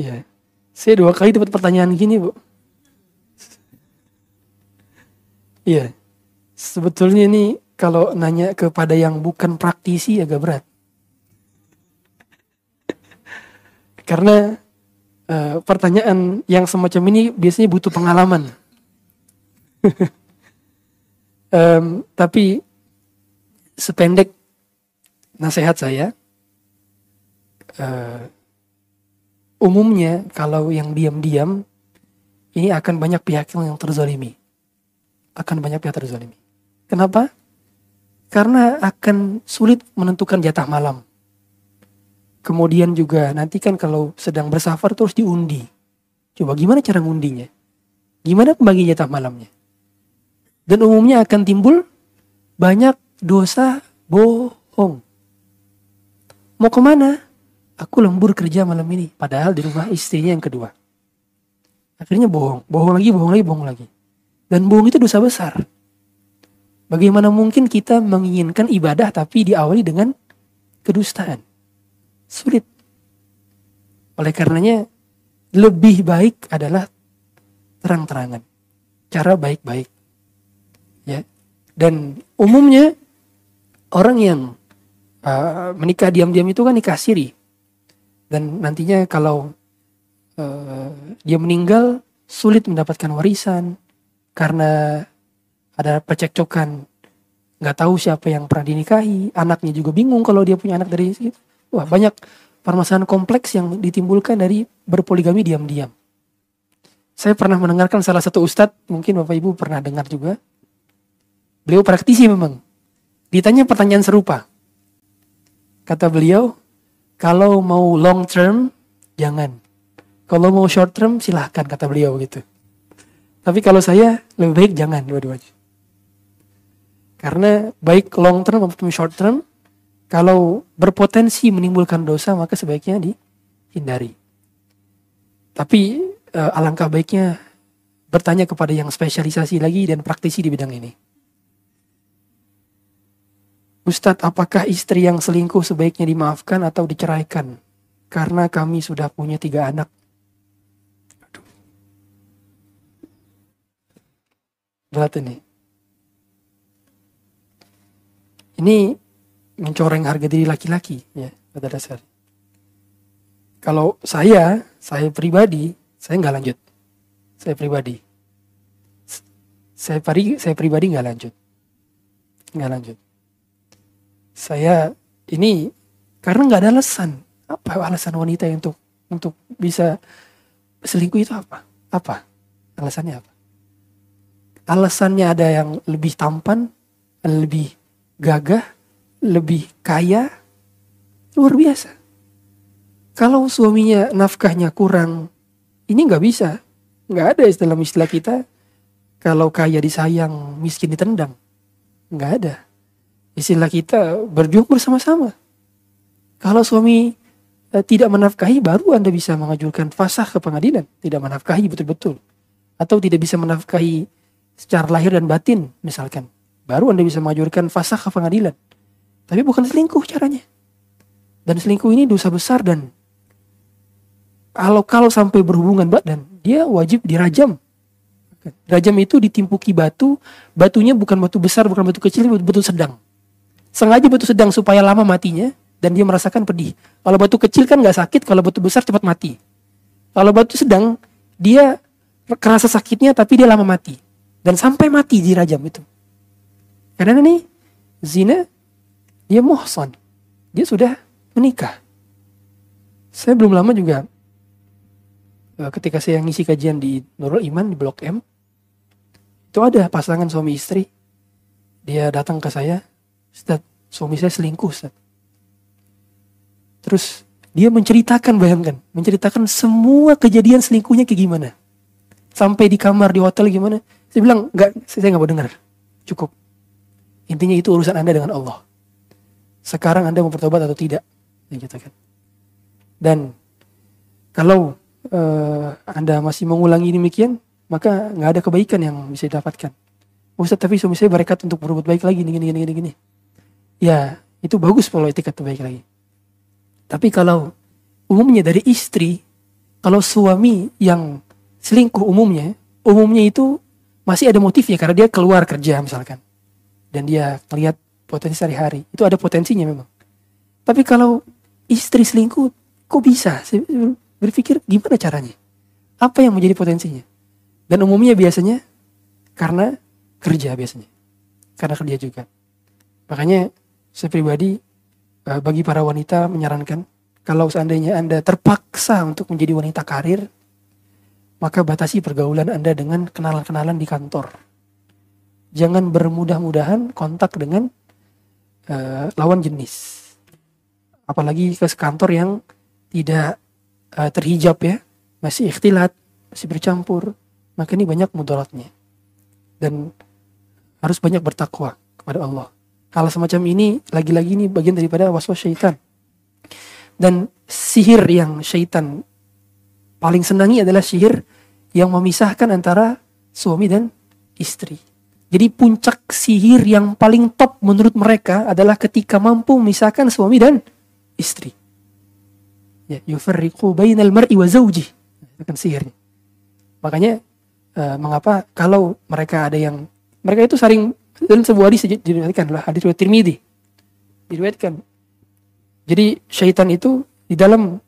S1: Iya. Saya dua kali dapat pertanyaan gini, Bu. Iya. Sebetulnya ini kalau nanya kepada yang bukan praktisi agak berat. *laughs* Karena uh, pertanyaan yang semacam ini biasanya butuh pengalaman. *laughs* um, tapi sependek nasihat saya, uh, umumnya kalau yang diam-diam ini akan banyak pihak yang terzalimi akan banyak pihak terzalimi. Kenapa? Karena akan sulit menentukan jatah malam. Kemudian juga nanti kan kalau sedang bersafar terus diundi. Coba gimana cara ngundinya? Gimana pembagi jatah malamnya? Dan umumnya akan timbul banyak dosa bohong. Mau ke mana? Aku lembur kerja malam ini. Padahal di rumah istrinya yang kedua. Akhirnya bohong. Bohong lagi, bohong lagi, bohong lagi. Dan bohong itu dosa besar. Bagaimana mungkin kita menginginkan ibadah tapi diawali dengan kedustaan? Sulit. Oleh karenanya lebih baik adalah terang-terangan. Cara baik-baik. Ya. Dan umumnya orang yang uh, menikah diam-diam itu kan nikah siri. Dan nantinya kalau uh, dia meninggal sulit mendapatkan warisan karena ada percekcokan nggak tahu siapa yang pernah dinikahi anaknya juga bingung kalau dia punya anak dari situ wah banyak permasalahan kompleks yang ditimbulkan dari berpoligami diam-diam. Saya pernah mendengarkan salah satu ustadz mungkin bapak ibu pernah dengar juga. Beliau praktisi memang. Ditanya pertanyaan serupa. Kata beliau kalau mau long term jangan. Kalau mau short term silahkan kata beliau gitu. Tapi kalau saya lebih baik jangan dua-duanya. Karena baik long term maupun short term, kalau berpotensi menimbulkan dosa maka sebaiknya dihindari. Tapi uh, alangkah baiknya bertanya kepada yang spesialisasi lagi dan praktisi di bidang ini. Ustadz, apakah istri yang selingkuh sebaiknya dimaafkan atau diceraikan? Karena kami sudah punya tiga anak. Berat ini. Ini mencoreng harga diri laki-laki ya pada dasar. Kalau saya, saya pribadi, saya nggak lanjut. Saya pribadi, saya pari, saya pribadi nggak lanjut, nggak lanjut. Saya ini karena nggak ada alasan. Apa alasan wanita untuk untuk bisa selingkuh itu apa? Apa alasannya apa? Alasannya ada yang lebih tampan, lebih gagah, lebih kaya, luar biasa. Kalau suaminya nafkahnya kurang, ini nggak bisa. Nggak ada dalam istilah kita, kalau kaya disayang, miskin ditendang. Nggak ada. Istilah kita berjuang bersama-sama. Kalau suami eh, tidak menafkahi, baru Anda bisa mengajukan fasah ke pengadilan. Tidak menafkahi betul-betul. Atau tidak bisa menafkahi secara lahir dan batin, misalkan Baru Anda bisa mengajukan fasah ke pengadilan. Tapi bukan selingkuh caranya. Dan selingkuh ini dosa besar dan kalau kalau sampai berhubungan badan, dia wajib dirajam. Rajam itu ditimpuki batu, batunya bukan batu besar, bukan batu kecil, batu, batu sedang. Sengaja batu sedang supaya lama matinya dan dia merasakan pedih. Kalau batu kecil kan nggak sakit, kalau batu besar cepat mati. Kalau batu sedang, dia kerasa sakitnya tapi dia lama mati. Dan sampai mati dirajam itu. Karena ini zina dia muhsan. Dia sudah menikah. Saya belum lama juga eh, ketika saya ngisi kajian di Nurul Iman di Blok M itu ada pasangan suami istri dia datang ke saya Ustaz, suami saya selingkuh Ustaz. Terus dia menceritakan bayangkan menceritakan semua kejadian selingkuhnya kayak gimana sampai di kamar di hotel gimana saya bilang nggak saya nggak mau dengar cukup Intinya itu urusan Anda dengan Allah. Sekarang Anda mau bertobat atau tidak. Gitu kan. Dan kalau uh, Anda masih mengulangi demikian, maka nggak ada kebaikan yang bisa didapatkan. Ustaz tapi suami saya berekat untuk berbuat baik lagi gini gini gini gini. Ya itu bagus kalau etikat baik lagi. Tapi kalau umumnya dari istri, kalau suami yang selingkuh umumnya, umumnya itu masih ada motif ya karena dia keluar kerja misalkan dan dia melihat potensi sehari-hari. Itu ada potensinya memang. Tapi kalau istri selingkuh kok bisa? Saya berpikir gimana caranya? Apa yang menjadi potensinya? Dan umumnya biasanya karena kerja biasanya. Karena kerja juga. Makanya saya pribadi eh, bagi para wanita menyarankan kalau seandainya anda terpaksa untuk menjadi wanita karir maka batasi pergaulan anda dengan kenalan-kenalan di kantor. Jangan bermudah-mudahan kontak dengan uh, lawan jenis. Apalagi ke kantor yang tidak uh, terhijab ya, masih ikhtilat, masih bercampur, maka ini banyak mudaratnya. Dan harus banyak bertakwa kepada Allah. Hal semacam ini lagi-lagi ini bagian daripada waswas syaitan. Dan sihir yang syaitan paling senangi adalah sihir yang memisahkan antara suami dan istri. Jadi puncak sihir yang paling top menurut mereka adalah ketika mampu memisahkan suami dan istri. Ya, yufarriqu bainal mar'i wa zawji. Itu kan sihirnya. Makanya uh, mengapa kalau mereka ada yang mereka itu saling dan sebuah hadis diriwayatkan lah hadis riwayat Tirmidzi. Diriwayatkan. Jadi syaitan itu di dalam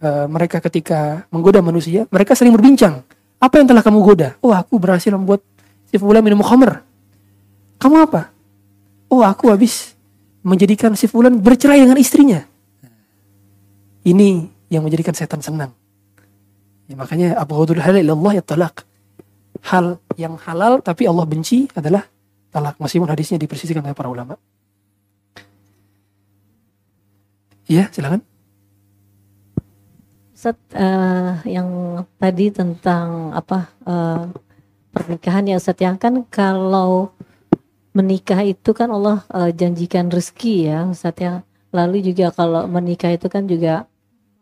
S1: uh, mereka ketika menggoda manusia, mereka sering berbincang. Apa yang telah kamu goda? Oh, aku berhasil membuat si fulan minum khamr. Kamu apa? Oh, aku habis menjadikan si fulan bercerai dengan istrinya. Ini yang menjadikan setan senang. Ya, makanya Abu Hudul halal Allah ya talak. Hal yang halal tapi Allah benci adalah talak meskipun hadisnya dipersisikan oleh para ulama. Iya, silakan.
S2: Ustaz, uh, yang tadi tentang apa uh, pernikahan ya Ustaz yang kan kalau menikah itu kan Allah uh, janjikan rezeki ya Ustaz ya. Lalu juga kalau menikah itu kan juga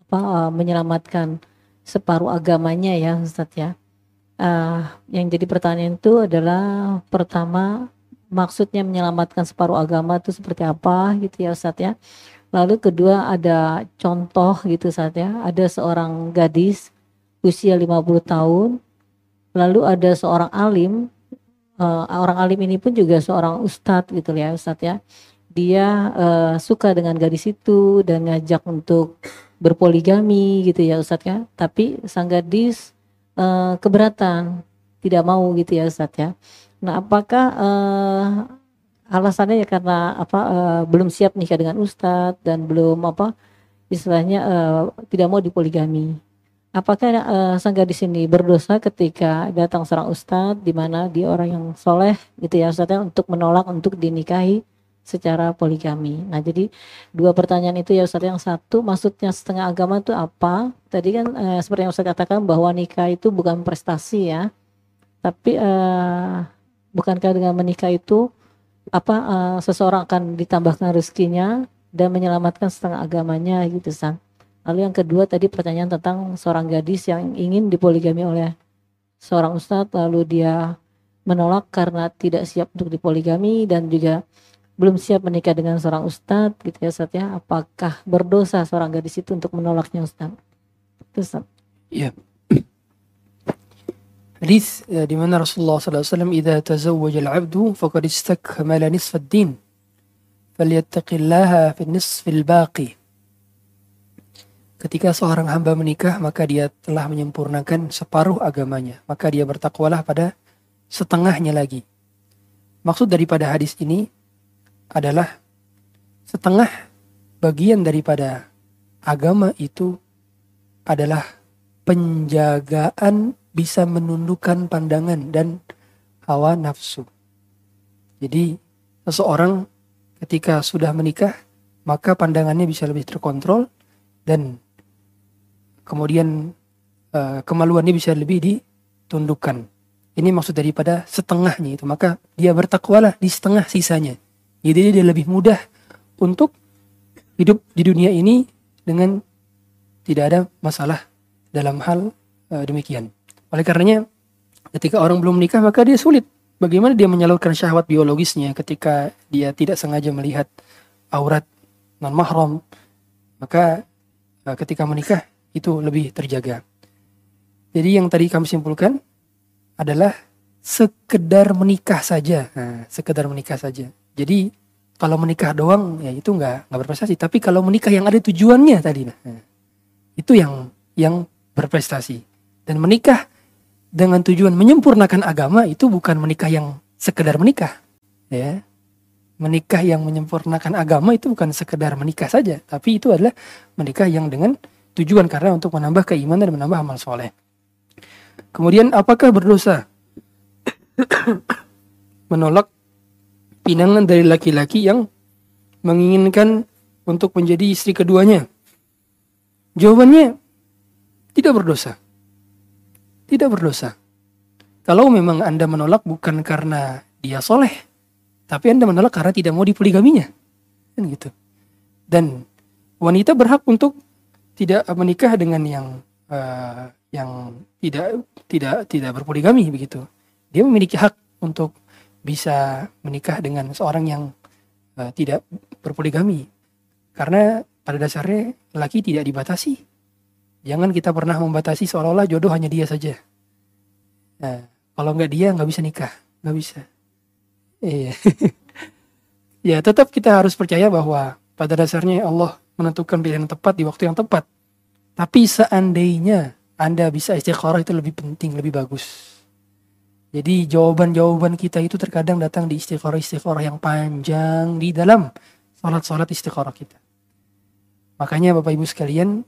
S2: apa uh, menyelamatkan separuh agamanya ya Ustaz ya. Uh, yang jadi pertanyaan itu adalah pertama maksudnya menyelamatkan separuh agama itu seperti apa gitu ya Ustaz ya. Lalu kedua ada contoh gitu Ustaz ya. Ada seorang gadis usia 50 tahun. Lalu ada seorang alim uh, orang alim ini pun juga seorang ustadz gitu ya Ustadz ya. Dia uh, suka dengan gadis itu dan ngajak untuk berpoligami gitu ya Ustadz ya. Tapi sang gadis uh, keberatan, tidak mau gitu ya Ustadz ya. Nah, apakah uh, alasannya ya karena apa uh, belum siap nikah dengan ustadz dan belum apa istilahnya uh, tidak mau dipoligami. Apakah uh, sang gadis ini berdosa ketika datang seorang ustadz di mana dia orang yang soleh gitu ya ustadz ya, untuk menolak untuk dinikahi secara poligami. Nah jadi dua pertanyaan itu ya Ustadz yang satu maksudnya setengah agama itu apa? Tadi kan uh, seperti yang Ustadz katakan bahwa nikah itu bukan prestasi ya, tapi uh, bukankah dengan menikah itu apa uh, seseorang akan ditambahkan rezekinya dan menyelamatkan setengah agamanya gitu sang. Lalu yang kedua tadi pertanyaan tentang seorang gadis yang ingin dipoligami oleh seorang ustadz lalu dia menolak karena tidak siap untuk dipoligami dan juga belum siap menikah dengan seorang ustadz gitu ya Ustaz ya. Apakah berdosa seorang gadis itu untuk menolaknya Ustaz? Itu Ustaz.
S1: Iya. Hadis ya, di mana Rasulullah SAW "Idza tazawwaja al-'abdu faqad istakmala nisf ad-din." Falyattaqillaha fi nisf al-baqi. Ketika seorang hamba menikah, maka dia telah menyempurnakan separuh agamanya. Maka dia bertakwalah pada setengahnya lagi. Maksud daripada hadis ini adalah setengah bagian daripada agama itu adalah penjagaan bisa menundukkan pandangan dan hawa nafsu. Jadi seseorang ketika sudah menikah maka pandangannya bisa lebih terkontrol dan kemudian uh, kemaluannya bisa lebih ditundukkan. Ini maksud daripada setengahnya itu. Maka dia bertakwalah di setengah sisanya. Jadi dia lebih mudah untuk hidup di dunia ini dengan tidak ada masalah dalam hal uh, demikian. Oleh karenanya ketika orang belum menikah maka dia sulit. Bagaimana dia menyalurkan syahwat biologisnya ketika dia tidak sengaja melihat aurat non mahram. Maka eh, ketika menikah itu lebih terjaga. Jadi yang tadi kami simpulkan adalah sekedar menikah saja. Nah, sekedar menikah saja. Jadi kalau menikah doang ya itu nggak nggak berprestasi. Tapi kalau menikah yang ada tujuannya tadi, nah, itu yang yang berprestasi. Dan menikah dengan tujuan menyempurnakan agama itu bukan menikah yang sekedar menikah ya menikah yang menyempurnakan agama itu bukan sekedar menikah saja tapi itu adalah menikah yang dengan tujuan karena untuk menambah keimanan dan menambah amal soleh kemudian apakah berdosa *coughs* menolak pinangan dari laki-laki yang menginginkan untuk menjadi istri keduanya? Jawabannya tidak berdosa. Tidak berdosa. Kalau memang Anda menolak bukan karena dia soleh, tapi Anda menolak karena tidak mau dipoligaminya. Kan gitu. Dan wanita berhak untuk tidak menikah dengan yang uh, yang tidak tidak tidak berpoligami begitu. Dia memiliki hak untuk bisa menikah dengan seorang yang uh, tidak berpoligami. Karena pada dasarnya laki tidak dibatasi. Jangan kita pernah membatasi seolah-olah jodoh hanya dia saja. Nah, kalau nggak dia nggak bisa nikah, nggak bisa. Iya. *laughs* ya tetap kita harus percaya bahwa pada dasarnya Allah menentukan pilihan yang tepat di waktu yang tepat. Tapi seandainya Anda bisa istiqoroh itu lebih penting, lebih bagus. Jadi jawaban-jawaban kita itu terkadang datang di istiqoroh-istiqoroh yang panjang di dalam sholat-sholat istiqoroh kita. Makanya Bapak Ibu sekalian,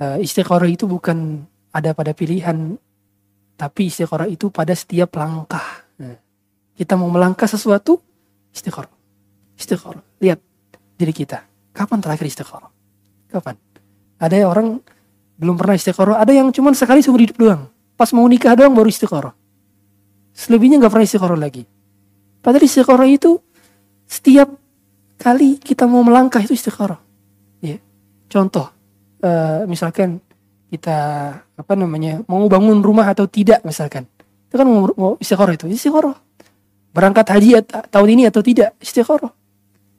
S1: eh, istiqoroh itu bukan ada pada pilihan tapi istiqoroh itu pada setiap langkah. Nah, kita mau melangkah sesuatu, istiqoroh. Istiqoroh. Lihat diri kita. Kapan terakhir istiqoroh? Kapan? Ada orang belum pernah istiqoroh, ada yang cuma sekali seumur hidup doang. Pas mau nikah doang baru istiqoroh. Selebihnya nggak pernah istiqoroh lagi. Padahal istiqoroh itu setiap kali kita mau melangkah itu istiqoroh. Ya. Contoh, uh, misalkan kita apa namanya mau bangun rumah atau tidak misalkan itu kan mau, mau istiqoroh itu istiqoroh berangkat haji tahun ini atau tidak istiqoroh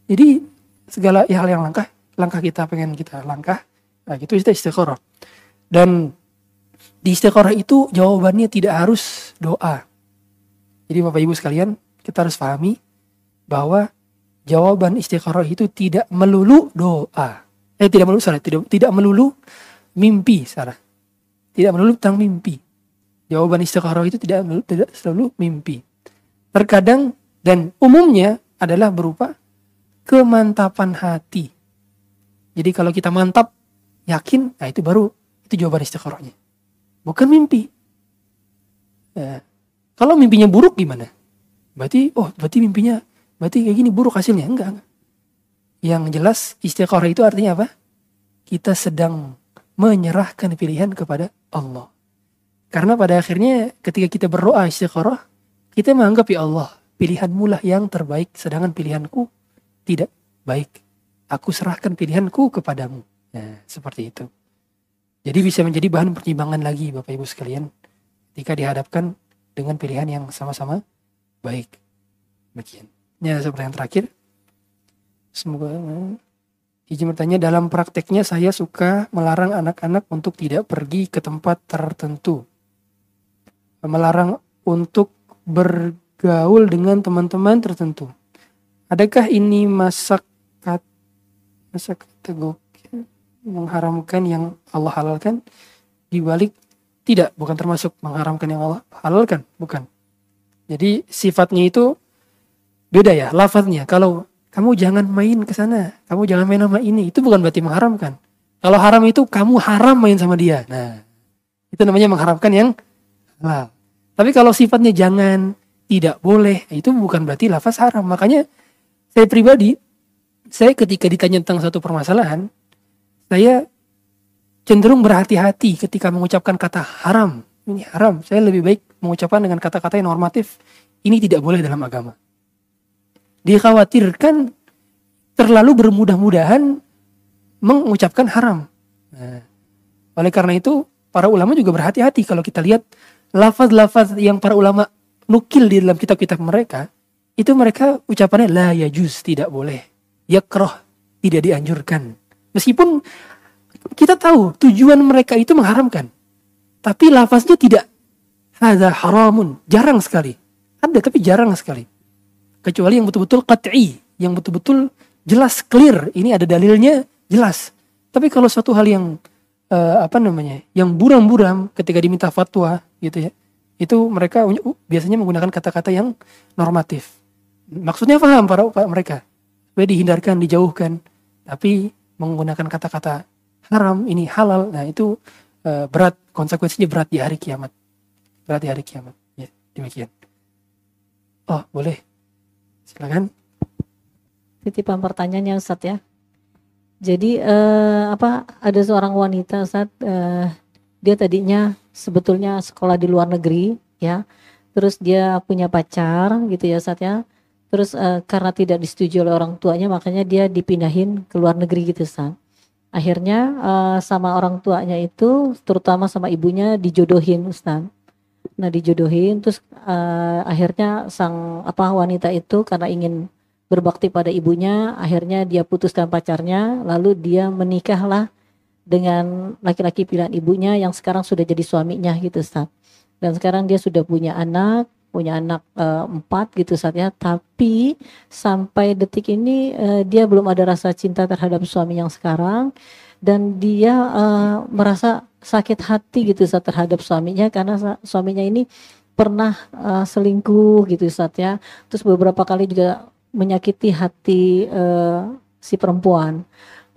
S1: jadi segala hal yang langkah langkah kita pengen kita langkah nah itu istiqoroh dan di istiqoroh itu jawabannya tidak harus doa jadi bapak ibu sekalian kita harus pahami bahwa jawaban istiqoroh itu tidak melulu doa eh tidak melulu sorry tidak tidak melulu mimpi Sarah. Tidak melulu tentang mimpi. Jawaban istiqoroh itu tidak, tidak selalu mimpi. Terkadang dan umumnya adalah berupa kemantapan hati. Jadi kalau kita mantap, yakin, nah itu baru itu jawaban istiqorohnya. Bukan mimpi. Ya. Kalau mimpinya buruk gimana? Berarti, oh berarti mimpinya, berarti kayak gini buruk hasilnya. Enggak, enggak. Yang jelas istiqoroh itu artinya apa? Kita sedang menyerahkan pilihan kepada Allah. Karena pada akhirnya ketika kita berdoa istiqoroh, kita menganggap ya Allah, pilihanmu lah yang terbaik, sedangkan pilihanku tidak baik. Aku serahkan pilihanku kepadamu. Nah, seperti itu. Jadi bisa menjadi bahan pertimbangan lagi Bapak Ibu sekalian ketika dihadapkan dengan pilihan yang sama-sama baik. Bagian. Ya, seperti yang terakhir. Semoga Izin bertanya, dalam prakteknya saya suka melarang anak-anak untuk tidak pergi ke tempat tertentu. Melarang untuk bergaul dengan teman-teman tertentu. Adakah ini masa kat, masa kategori mengharamkan yang Allah halalkan? Dibalik tidak, bukan termasuk mengharamkan yang Allah halalkan, bukan. Jadi sifatnya itu beda ya, lafaznya. Kalau kamu jangan main ke sana, kamu jangan main sama ini. Itu bukan berarti mengharamkan. Kalau haram itu kamu haram main sama dia. Nah, itu namanya mengharamkan yang halal. Tapi kalau sifatnya jangan, tidak boleh, itu bukan berarti lafaz haram. Makanya saya pribadi, saya ketika ditanya tentang satu permasalahan, saya cenderung berhati-hati ketika mengucapkan kata haram. Ini haram. Saya lebih baik mengucapkan dengan kata-kata yang normatif. Ini tidak boleh dalam agama dikhawatirkan terlalu bermudah-mudahan mengucapkan haram. Nah, oleh karena itu para ulama juga berhati-hati kalau kita lihat lafaz-lafaz yang para ulama nukil di dalam kitab-kitab mereka itu mereka ucapannya la yajuz tidak boleh. Yakroh tidak dianjurkan. Meskipun kita tahu tujuan mereka itu mengharamkan tapi lafaznya tidak. Ada haramun. Jarang sekali. Ada tapi jarang sekali. Kecuali yang betul-betul qat'i, yang betul-betul jelas clear, ini ada dalilnya jelas. Tapi kalau suatu hal yang uh, apa namanya, yang buram-buram ketika diminta fatwa gitu ya, itu mereka biasanya menggunakan kata-kata yang normatif. Maksudnya paham para mereka, supaya dihindarkan, dijauhkan, tapi menggunakan kata-kata haram ini halal, nah itu uh, berat konsekuensinya berat di hari kiamat, berat di hari kiamat. Ya, demikian. Oh boleh Silakan.
S2: titipan pertanyaannya Ustadz ya. Jadi eh, apa ada seorang wanita Ustadz eh, dia tadinya sebetulnya sekolah di luar negeri ya. Terus dia punya pacar gitu ya Ustadz ya. Terus eh, karena tidak disetujui oleh orang tuanya makanya dia dipindahin ke luar negeri gitu Ustadz. Akhirnya eh, sama orang tuanya itu terutama sama ibunya dijodohin Ustadz. Nah dijodohin terus eh, akhirnya sang apa wanita itu karena ingin berbakti pada ibunya, akhirnya dia putuskan pacarnya, lalu dia menikahlah dengan laki-laki pilihan ibunya yang sekarang sudah jadi suaminya gitu Ustaz. Dan sekarang dia sudah punya anak, punya anak e, empat gitu Ustaz ya. Tapi sampai detik ini e, dia belum ada rasa cinta terhadap suami yang sekarang dan dia e, merasa sakit hati gitu Ustaz terhadap suaminya karena suaminya ini pernah e, selingkuh gitu Ustaz ya. Terus beberapa kali juga menyakiti hati uh, si perempuan.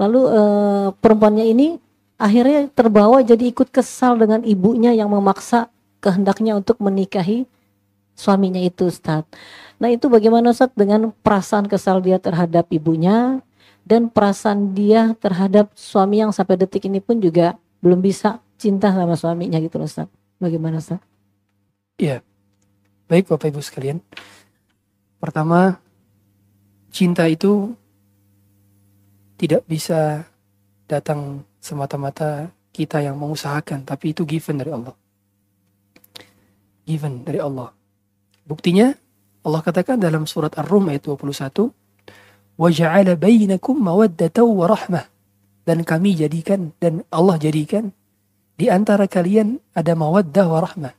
S2: Lalu uh, perempuannya ini akhirnya terbawa jadi ikut kesal dengan ibunya yang memaksa kehendaknya untuk menikahi suaminya itu Ustaz. Nah itu bagaimana Ustaz dengan perasaan kesal dia terhadap ibunya dan perasaan dia terhadap suami yang sampai detik ini pun juga belum bisa cinta sama suaminya gitu Ustaz. Bagaimana Ustaz?
S1: Iya. Baik Bapak Ibu sekalian. Pertama cinta itu tidak bisa datang semata-mata kita yang mengusahakan, tapi itu given dari Allah. Given dari Allah. Buktinya Allah katakan dalam surat Ar-Rum ayat 21, وَجَعَلَ بَيْنَكُمْ مَوَدَّةً وَرَحْمَةً Dan kami jadikan, dan Allah jadikan, di antara kalian ada mawaddah wa rahmah.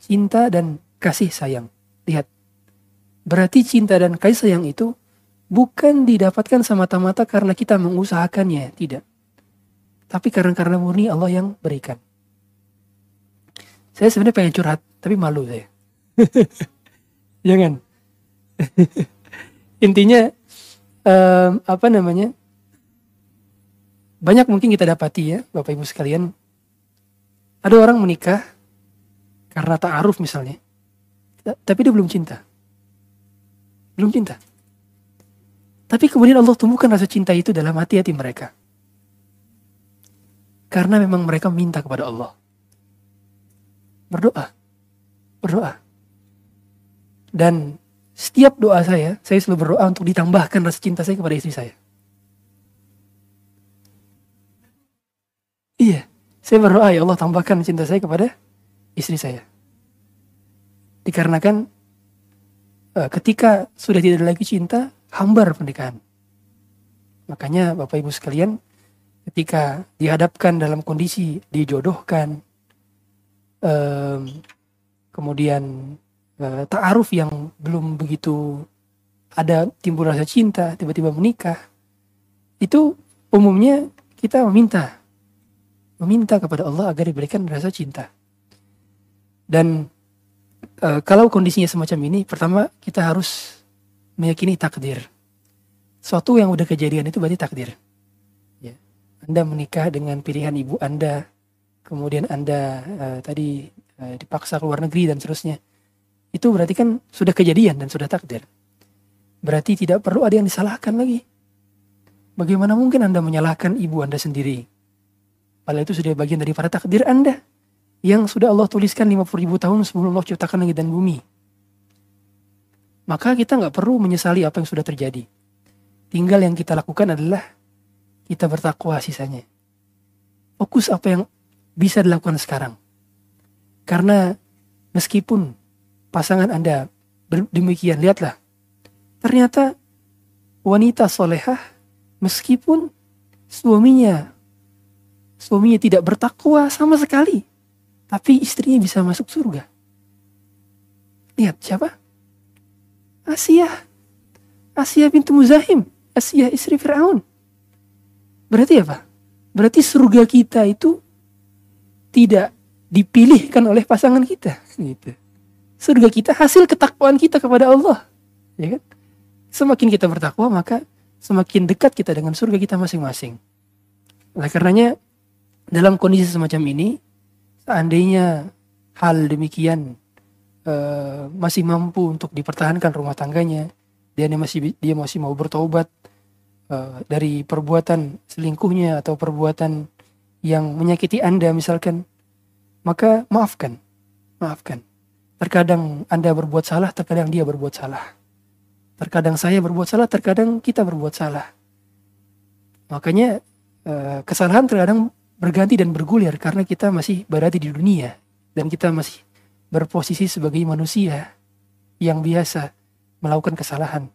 S1: Cinta dan kasih sayang. Lihat. Berarti cinta dan kasih sayang itu bukan didapatkan semata-mata karena kita mengusahakannya, tidak. Tapi karena karena murni Allah yang berikan. Saya sebenarnya pengen curhat, tapi malu saya. *laughs* Jangan. *laughs* Intinya um, apa namanya? Banyak mungkin kita dapati ya, Bapak Ibu sekalian. Ada orang menikah karena ta'aruf misalnya. Tapi dia belum cinta. Belum cinta. Tapi kemudian Allah tumbuhkan rasa cinta itu dalam hati-hati mereka. Karena memang mereka minta kepada Allah. Berdoa. Berdoa. Dan setiap doa saya, saya selalu berdoa untuk ditambahkan rasa cinta saya kepada istri saya. Iya, saya berdoa ya Allah tambahkan cinta saya kepada istri saya. Dikarenakan eh, ketika sudah tidak ada lagi cinta, hambar pernikahan. Makanya Bapak Ibu sekalian, ketika dihadapkan dalam kondisi dijodohkan, kemudian uh, ta'aruf yang belum begitu ada timbul rasa cinta, tiba-tiba menikah, itu umumnya kita meminta, meminta kepada Allah agar diberikan rasa cinta. Dan uh, kalau kondisinya semacam ini, pertama kita harus meyakini takdir. Suatu yang udah kejadian itu berarti takdir. Ya. Anda menikah dengan pilihan ibu Anda, kemudian Anda uh, tadi uh, dipaksa ke luar negeri dan seterusnya. Itu berarti kan sudah kejadian dan sudah takdir. Berarti tidak perlu ada yang disalahkan lagi. Bagaimana mungkin Anda menyalahkan ibu Anda sendiri? Padahal itu sudah bagian dari para takdir Anda. Yang sudah Allah tuliskan 50 ribu tahun sebelum Allah ciptakan langit dan bumi maka kita nggak perlu menyesali apa yang sudah terjadi. Tinggal yang kita lakukan adalah kita bertakwa sisanya. Fokus apa yang bisa dilakukan sekarang. Karena meskipun pasangan Anda demikian, lihatlah. Ternyata wanita solehah meskipun suaminya suaminya tidak bertakwa sama sekali. Tapi istrinya bisa masuk surga. Lihat siapa? Asia. Asia pintu Muzahim. Asia istri Fir'aun. Berarti apa? Berarti surga kita itu tidak dipilihkan oleh pasangan kita. Gitu. Surga kita hasil ketakwaan kita kepada Allah. Ya kan? Semakin kita bertakwa maka semakin dekat kita dengan surga kita masing-masing. Oleh karenanya dalam kondisi semacam ini seandainya hal demikian Eh, masih mampu untuk dipertahankan rumah tangganya dia masih dia masih mau bertobat uh, dari perbuatan selingkuhnya atau perbuatan yang menyakiti Anda misalkan, maka maafkan. Maafkan. Terkadang Anda berbuat salah, terkadang dia berbuat salah. Terkadang saya berbuat salah, terkadang kita berbuat salah. Makanya uh, kesalahan terkadang berganti dan bergulir karena kita masih berada di dunia dan kita masih berposisi sebagai manusia yang biasa melakukan kesalahan.